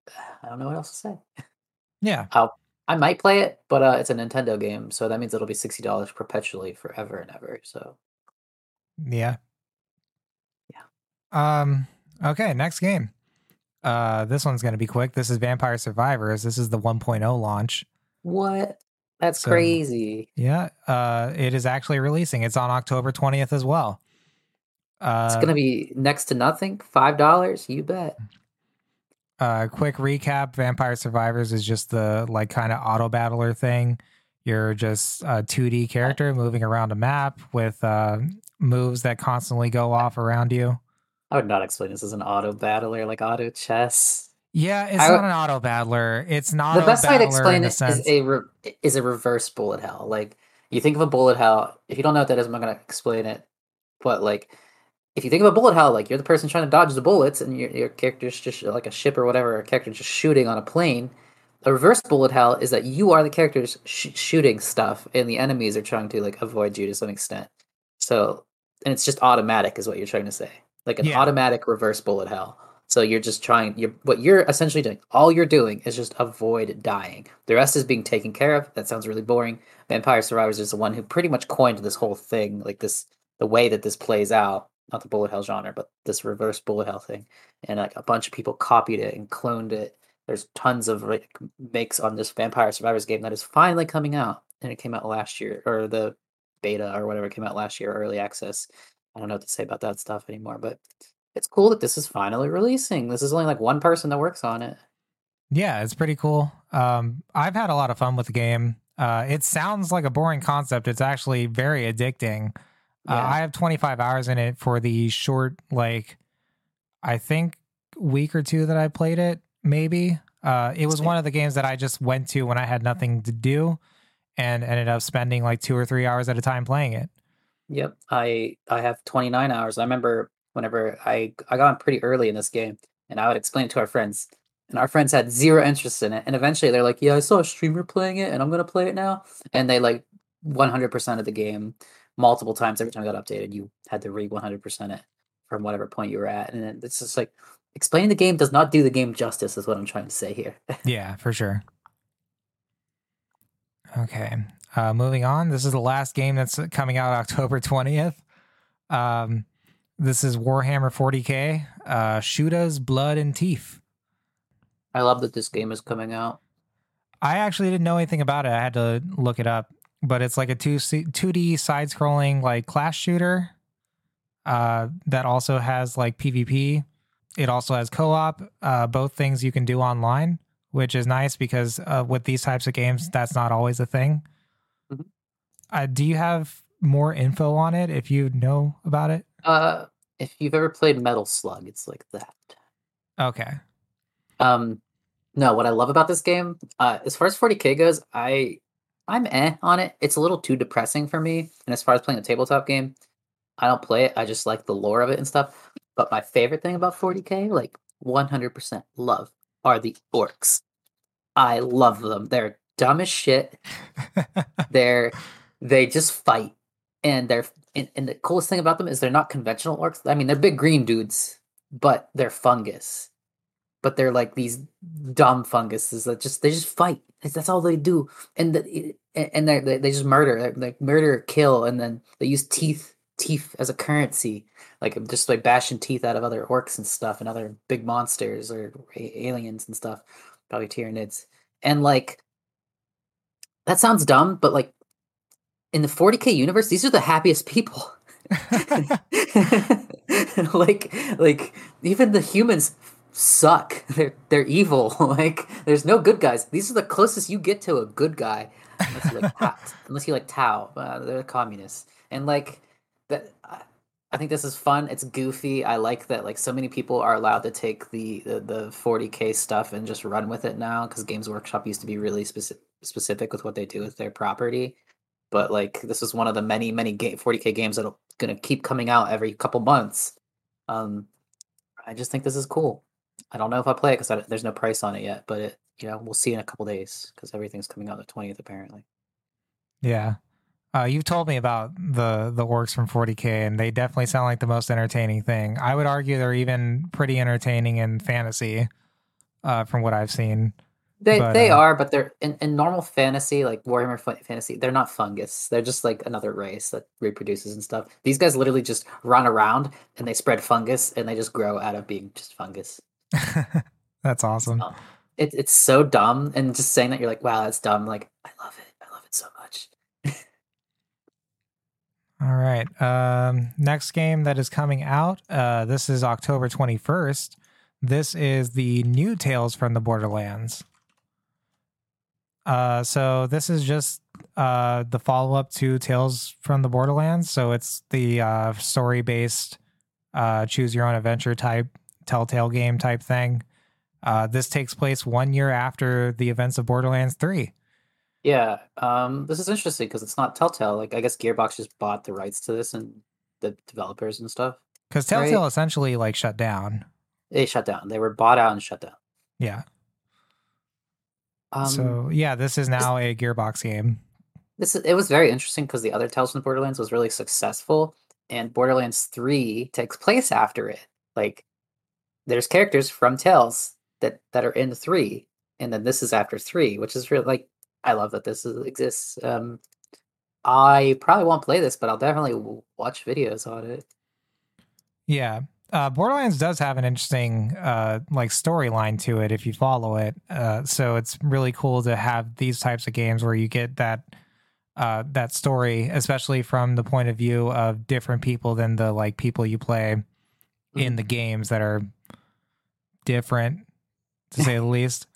I don't know what else to say. Yeah. I, I might play it, but uh it's a Nintendo game, so that means it'll be sixty dollars perpetually forever and ever. So Yeah. Yeah. Um. Okay. Next game. Uh, this one's gonna be quick. This is Vampire Survivors. This is the 1.0 launch. what? That's So- crazy. Yeah. Uh, it is actually releasing. It's on October 20th as well. Uh, It's gonna be next to nothing. Five dollars, you bet. uh, quick recap: Vampire Survivors is just the like kind of auto battler thing. You're just a 2D character moving around a map with uh, moves that constantly go off around you. I would not explain this as an auto battler, like auto chess. Yeah, it's I not would- an auto battler. It's not the best way to explain it is a re- is a reverse bullet hell. Like you think of a bullet hell. If you don't know what that is, I'm not gonna explain it. But like, if you think of a bullet hell, like you're the person trying to dodge the bullets, and your your character's just like a ship or whatever, a character just shooting on a plane. A reverse bullet hell is that you are the characters sh- shooting stuff, and the enemies are trying to like avoid you to some extent. So, and it's just automatic, is what you're trying to say, like an Yeah. automatic reverse bullet hell. So you're just trying. You're what you're essentially doing. All you're doing is just avoid dying. The rest is being taken care of. That sounds really boring. Vampire Survivors is the one who pretty much coined this whole thing, like this, the way that this plays out. Not the bullet hell genre, but this reverse bullet hell thing. And like a bunch of people copied it and cloned it. There's tons of like, makes on this Vampire Survivors game that is finally coming out, and it came out last year, or the beta or whatever came out last year, early access. I don't know what to say about that stuff anymore, but it's cool that this is finally releasing. This is only like one person that works on it. Yeah, it's pretty cool. Um, I've had a lot of fun with the game. Uh, it sounds like a boring concept. It's actually very addicting. Uh, I have 25 hours in it for the short, like, I think week or two that I played it. Maybe uh, it was one of the games that I just went to when I had nothing to do, and ended up spending like two or three hours at a time playing it. Yep, I I have 29 hours. I remember whenever I I got on pretty early in this game, and I would explain it to our friends, and our friends had zero interest in it. And eventually, they're like, "Yeah, I saw a streamer playing it, and I'm gonna play it now." And they like 100% of the game multiple times every time it got updated. You had to re 100% it from whatever point you were at, and it- it's just like explaining the game does not do the game justice. Is what I'm trying to say here. Yeah, for sure. Okay. Uh, moving on. This is the last game that's coming out October 20th. Um, this is Warhammer 40k, uh, Shootas Blood and Teeth. I love that this game is coming out. I actually didn't know anything about it. I had to look it up, but it's like a two two D side scrolling like class shooter. Uh, that also has like PvP. It also has co op. Uh, both things you can do online, which is nice because uh, with these types of games, that's not always a thing. Mhm. Uh, do you have more info on it if you know about it? Uh, if you've ever played Metal Slug, it's like that. Okay. Um, no, what I love about this game, uh, as far as 40k goes, I I'm eh on it. It's a little too depressing for me. And as far as playing a tabletop game, I don't play it. I just like the lore of it and stuff. But my favorite thing about 40k, like 100% love, are the orcs. I love them. They're dumb as shit. They're they just fight, and they're and, and the coolest thing about them is they're not conventional orcs. I mean, they're big green dudes, but they're fungus. But they're like these dumb funguses that just they just fight. That's- all they do, and the, and they they they just murder, like murder, kill, and then they use teeth teeth as a currency, like just like bashing teeth out of other orcs and stuff, and other big monsters or aliens and stuff, probably Tyranids, and like that sounds dumb, but like in the 40k universe, these are the happiest people. like like even the humans suck. They're they're evil. like there's no good guys. These are the closest you get to a good guy. Unless you like Ta- unless you like Tau. Uh, they're communists. And like that I- think this is fun. It's goofy. I like that like so many people are allowed to take the the, the 40k stuff and just run with it now cuz Games Workshop used to be really specific specific with what they do with their property but like this is one of the many many game 40k games that'll gonna keep coming out every couple months um i just think this is cool i don't know if i play it because there's no price on it yet but it you know we'll see in a couple days because everything's coming out the 20th apparently Yeah. Uh, you've told me about the the orcs from 40k, and they definitely sound like the most entertaining thing. I would argue they're even pretty entertaining in fantasy, uh, from what I've seen. they But, they uh, are but they're in, in normal fantasy like warhammer fantasy they're not fungus they're just like another race that reproduces and stuff these guys literally just run around and they spread fungus and they just grow out of being just fungus That's awesome. Um, it, it's so dumb and just saying that you're like wow that's dumb like i love it i love it so much All right. Um, next game that is coming out. Uh, this is October 21st. This is the new Tales from the Borderlands. Uh, so this is just uh, the follow up to Tales from the Borderlands. So it's the uh, story based, uh, choose your own adventure type Telltale game type thing. Uh, this takes place one year after the events of Borderlands 3. Yeah, um, this is interesting because it's not Telltale. Like, I guess Gearbox just bought the rights to this and the developers and stuff. Because Right. Telltale essentially like shut down. They shut down. They were bought out and shut down. Yeah. Um, so yeah, this is now a Gearbox game. this is, it was very interesting because the other Tales from Borderlands was really successful, and Borderlands Three takes place after it. Like, there's characters from Tales that that are in three, and then this is after three, which is really like I love that this is, exists. Um, I probably won't play this, but I'll definitely w- watch videos on it. Yeah. Uh, Borderlands does have an interesting uh, like storyline to it if you follow it. Uh, so it's really cool to have these types of games where you get that uh, that story, especially from the point of view of different people than the like people you play in the games that are different, to say the least.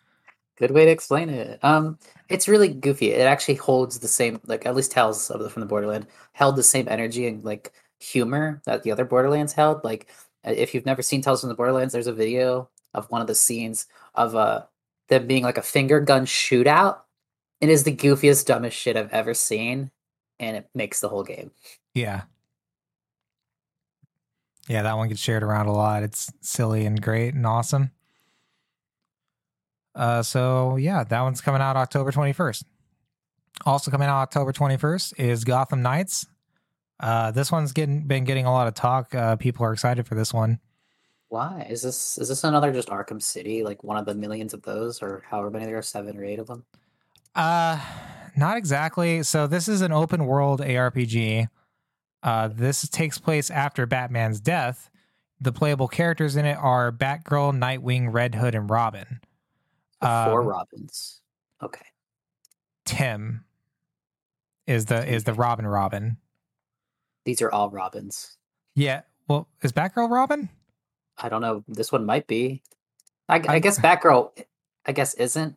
Good way to explain it. Um, it's really goofy. It actually holds the same, like at least Tales of the, from the Borderland held the same energy and like humor that the other Borderlands held. Like, uh, if you've never seen Tales from the Borderlands, there's a video of one of the scenes of uh them being like a finger gun shootout. It is the goofiest, dumbest shit I've ever seen, and it makes the whole game. Yeah. Yeah, that one gets shared around a lot. It's silly and great and awesome. Uh, so yeah, that one's coming out October 21st. Also coming out October 21st is Gotham Knights. Uh, this one's getting been getting a lot of talk. Uh, people are excited for this one. Why is this? Is this another just Arkham City, like one of the millions of those, or however many there are, seven or eight of them? Uh, not exactly. So this is an open world ARPG. Uh, this takes place after Batman's death. The playable characters in it are Batgirl, Nightwing, Red Hood, and Robin. So Four Um, Robins. Okay. Tim is the is the Robin Robin. These are all Robins. Yeah. Well, is Batgirl Robin? I don't know. This one might be. I, I I- guess Batgirl. I guess isn't.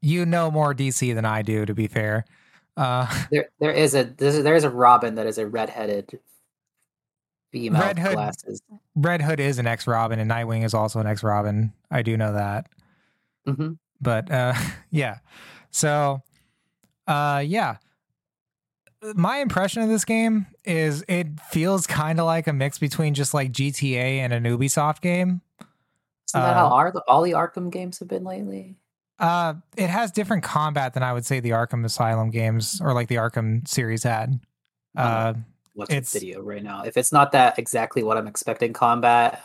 You know more DC than I do, to be fair. Uh, There, there is a there is a Robin that is a redheaded female Red Hood- glasses. Red Hood is an ex Robin, and Nightwing is also an ex Robin. I do know that. hmm but uh yeah so uh yeah my impression of this game is it feels kind of like a mix between just like gta and an ubisoft game Isn't that how Uh, are the, all the Arkham games have been lately? Uh it has different combat than i would say the arkham asylum games or like the arkham series had. Uh Watch it's- the video right now. If it's not that exactly what I'm expecting combat,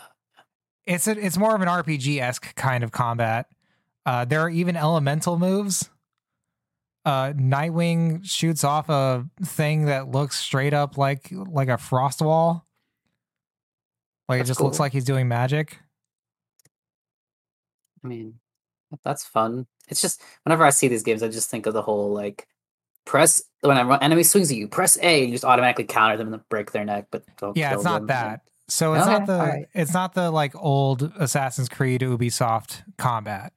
it's a, it's more of an rpg-esque kind of combat. Uh there are even elemental moves. Uh nightwing shoots off a thing that looks straight up like like a frost wall. Like That's it just looks like he's doing magic. I mean, that's fun. It's just whenever I see these games, I just think of the whole like press when an enemy swings at you, press A, and you just automatically counter them and break their neck. But don't yeah it's not them. that so it's Okay, not the alright. it's not the like old assassin's creed ubisoft combat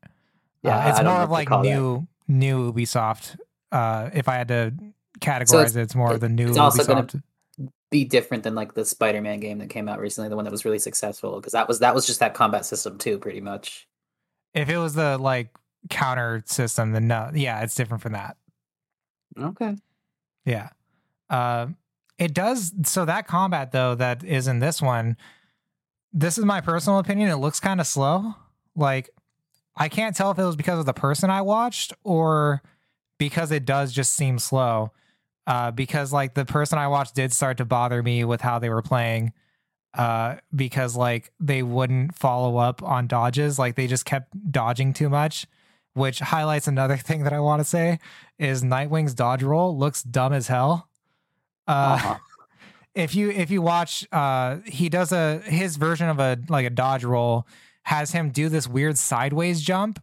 Yeah, uh, it's more of like call that. new new ubisoft uh if i had to categorize it it's more of the new it's also gonna ubisoft Be different than like the Spider-Man game that came out recently, the one that was really successful because that was that was just that combat system too, pretty much. If it was the like counter system, then no, yeah, it's different from that. Okay. Yeah. Uh, it does. So that combat though, that is in this one, this is my personal opinion. It looks kind of slow. Like I can't tell if it was because of the person I watched or because it does just seem slow. Uh, because like the person I watched did start to bother me with how they were playing. Uh, because like they wouldn't follow up on dodges, like they just kept dodging too much, which highlights another thing that I want to say is Nightwing's dodge roll looks dumb as hell. Uh, Uh-huh. if you if you watch uh he does a his version of a like a dodge roll has him do this weird sideways jump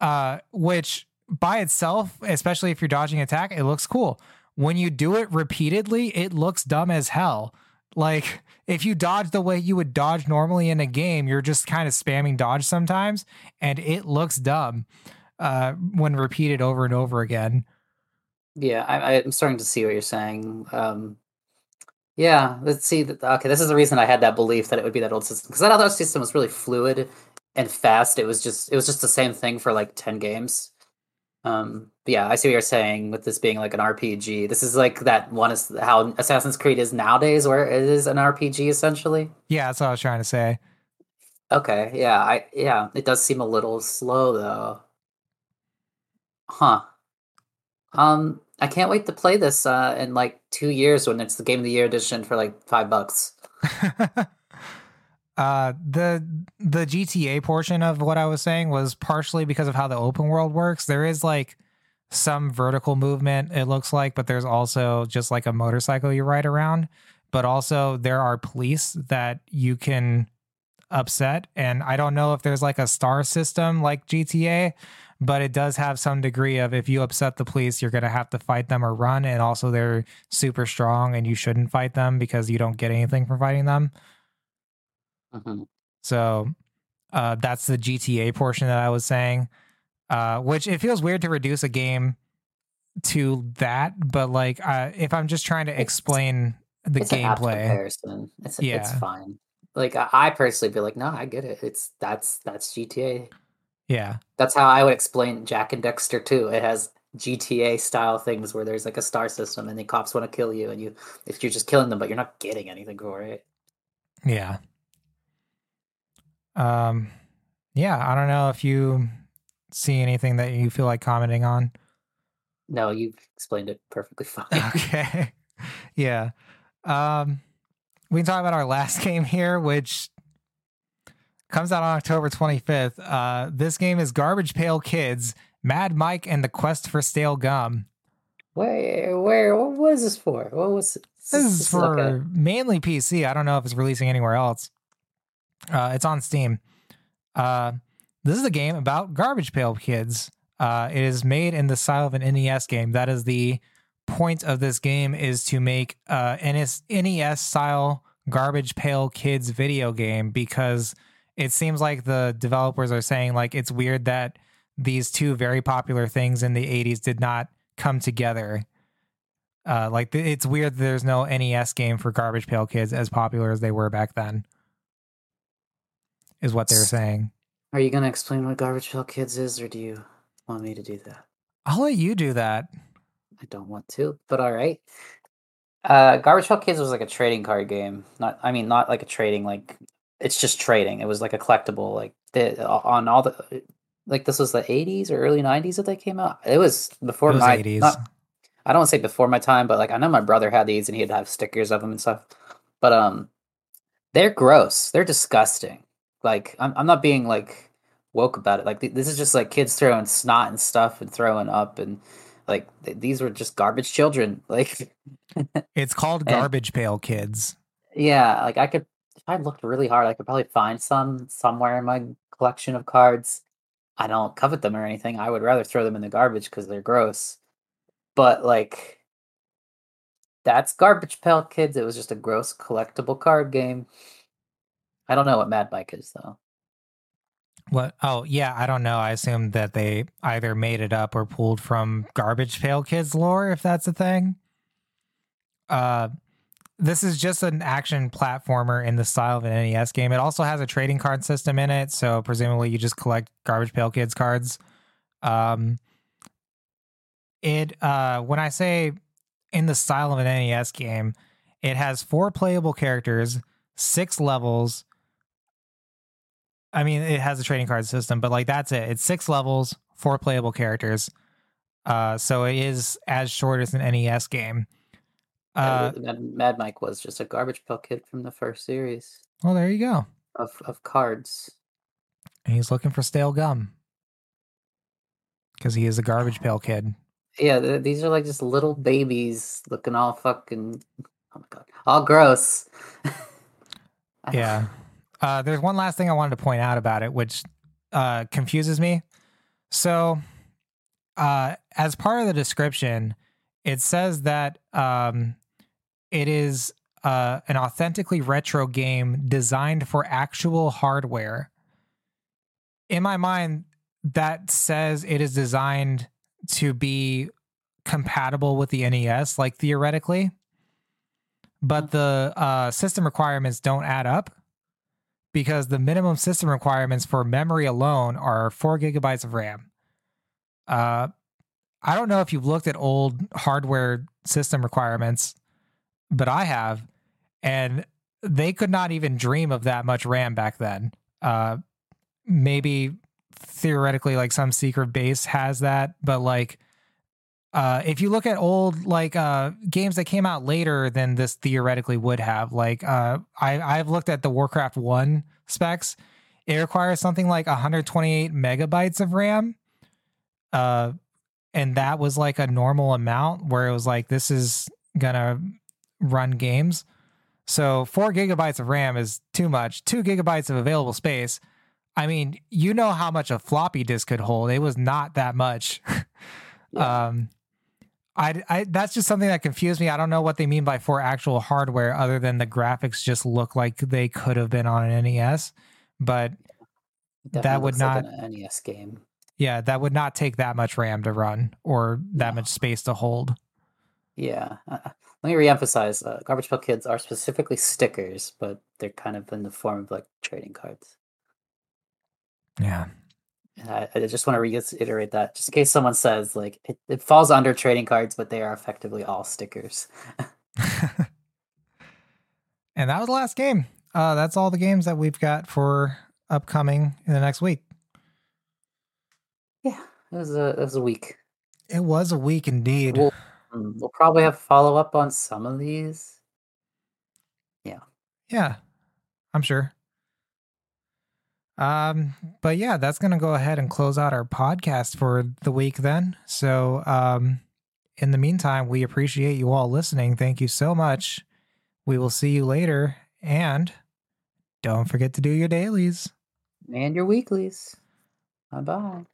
uh which by itself especially if you're dodging attack it looks cool when you do it repeatedly it looks dumb as hell like if you dodge the way you would dodge normally in a game you're just kind of spamming dodge sometimes and it looks dumb uh when repeated over and over again Yeah, I, I'm starting to see what you're saying. Um, yeah, let's see. Okay, this is the reason I had that belief that it would be that old system because that other system was really fluid and fast. It was just it was just the same thing for like ten games. Um, yeah, I see what you're saying with this being like an RPG. This is like that one is how Assassin's Creed is nowadays, where it is an RPG essentially. yeah that's what i was trying to say Okay, yeah, I yeah, it does seem a little slow though. Huh. Um, I can't wait to play this uh in like two years when it's the Game of the Year edition for like five bucks. uh the the GTA portion of what I was saying was partially because of how the open world works. There is like some vertical movement it looks like, but there's also just like a motorcycle you ride around. But also there are police that you can upset and I don't know if there's like a star system like GTA, but it does have some degree of if you upset the police, you're going to have to fight them or run and also they're super strong and you shouldn't fight them because you don't get anything from fighting them. Mhm. So uh, that's the GTA portion that I was saying, uh, which it feels weird to reduce a game to that, but like uh, if I'm just trying to It's- explain the It's an apt gameplay, comparison. It's it's fine. Like I, I personally feel like, no, I get it. It's that's that's GTA. yeah, That's how I would explain Jak and Daxter too. It has GTA style things where there's like a star system and the cops want to kill you and you if you're just killing them but you're not getting anything for it. yeah, um, yeah. I don't know if you see anything that you feel like commenting on. No, you've explained it perfectly fine. Okay. yeah. Um we can talk about our last game here, which comes out on October 25th. Uh this game is Garbage Pail Kids, Mad Mike and the Quest for Stale Gum. Where where what was this for? What was This This is for mainly PC. I don't know if it's releasing anywhere else. Uh it's on Steam. Uh this is a game about garbage pail kids. Uh, it is made in the style of an NES game. That is the point of this game is to make uh NES, style garbage pail kids video game because it seems like the developers are saying like it's weird that these two very popular things in the 80s did not come together. Uh, like it's weird there's no NES game for Garbage Pail Kids as popular as they were back then. Is what they're saying. Are you gonna explain what Garbage Pail Kids is, or do you want me to do that? I'll let you do that. I don't want to, but all right. Uh, Garbage Pail Kids was like a trading card game. Not, I mean, not like a trading. Like it's just trading. It was like a collectible. Like the on all the like this was the 80s or early 90s that they came out. It was before It was my 80s. not- I don't want to say before my time, but like I know my brother had these and he'd have stickers of them and stuff. But um, they're gross. They're disgusting. Like I'm, I'm not being like woke about it. Like th- this is just like kids throwing snot and stuff and throwing up and like th- these were just garbage children. Like It's called And- Garbage Pail Kids. yeah, like I could if I looked really hard, I could probably find some somewhere in my collection of cards. I don't covet them or anything. I would rather throw them in the garbage because they're gross. But like that's Garbage Pail Kids. It was just a gross collectible card game. I don't know what Mad Mike is though. What? Oh, yeah. I don't know. I assume that they either made it up or pulled from Garbage Pail Kids lore, if that's a thing. Uh, this is just an action platformer in the style of an NES game. It also has a trading card system in it, so presumably you just collect Garbage Pail Kids cards. Um, it uh, when I say in the style of an NES game, it has four playable characters, six levels. I mean, it has a trading card system, but like that's it. It's six levels, four playable characters. Uh, so it is as short as an NES game. Uh, Mad Mike was just a Garbage Pail Kid from the first series well, there you go. of of cards. And he's looking for stale gum because he is a garbage pail kid. Yeah, th- these are like just little babies looking all fucking. Oh my god, all gross. Yeah. Uh, there's one last thing I wanted to point out about it, which uh, confuses me. So, uh, as part of the description, it says that um, it is uh, an authentically retro game designed for actual hardware. In my mind, that says it is designed to be compatible with the NES, like theoretically. But the uh, system requirements don't add up because the minimum system requirements for memory alone are four gigabytes of RAM. Uh, I don't know if you've looked at old hardware system requirements, but I have, and they could not even dream of that much RAM back then. Uh, maybe theoretically, like some secret base has that, but like, uh, if you look at old like uh, games that came out later than this theoretically would have, like uh, I I've looked at the Warcraft One specs. It requires something like 128 megabytes of RAM, uh, and that was like a normal amount where it was like this is gonna run games. So four gigabytes of RAM is too much. Two gigabytes of available space. I mean, you know how much a floppy disk could hold. It was not that much. Yeah. Um, I, I that's just something that confused me. I don't know what they mean by for actual hardware, other than the graphics just look like they could have been on an NES. But that would looks like an NES game. yeah, that would not take that much RAM to run or that No. much space to hold. Yeah. Uh, let me reemphasize: uh, Garbage Pail Kids are specifically stickers, but they're kind of in the form of like trading cards. Yeah. I, I just want to reiterate that, just in case someone says like it, it falls under trading cards, but they are effectively all stickers. and that was the last game. Uh, that's all the games that we've got for upcoming in the next week. Yeah, it was a it was a week. It was a week indeed. We'll, mm, we'll probably have follow up on some of these. Yeah. Yeah, I'm sure. Um, but yeah, that's gonna go ahead and close out our podcast for the week then. So um in the meantime, we appreciate you all listening. Thank you so much. We will see you later and don't forget to do your dailies. And your weeklies. Bye bye.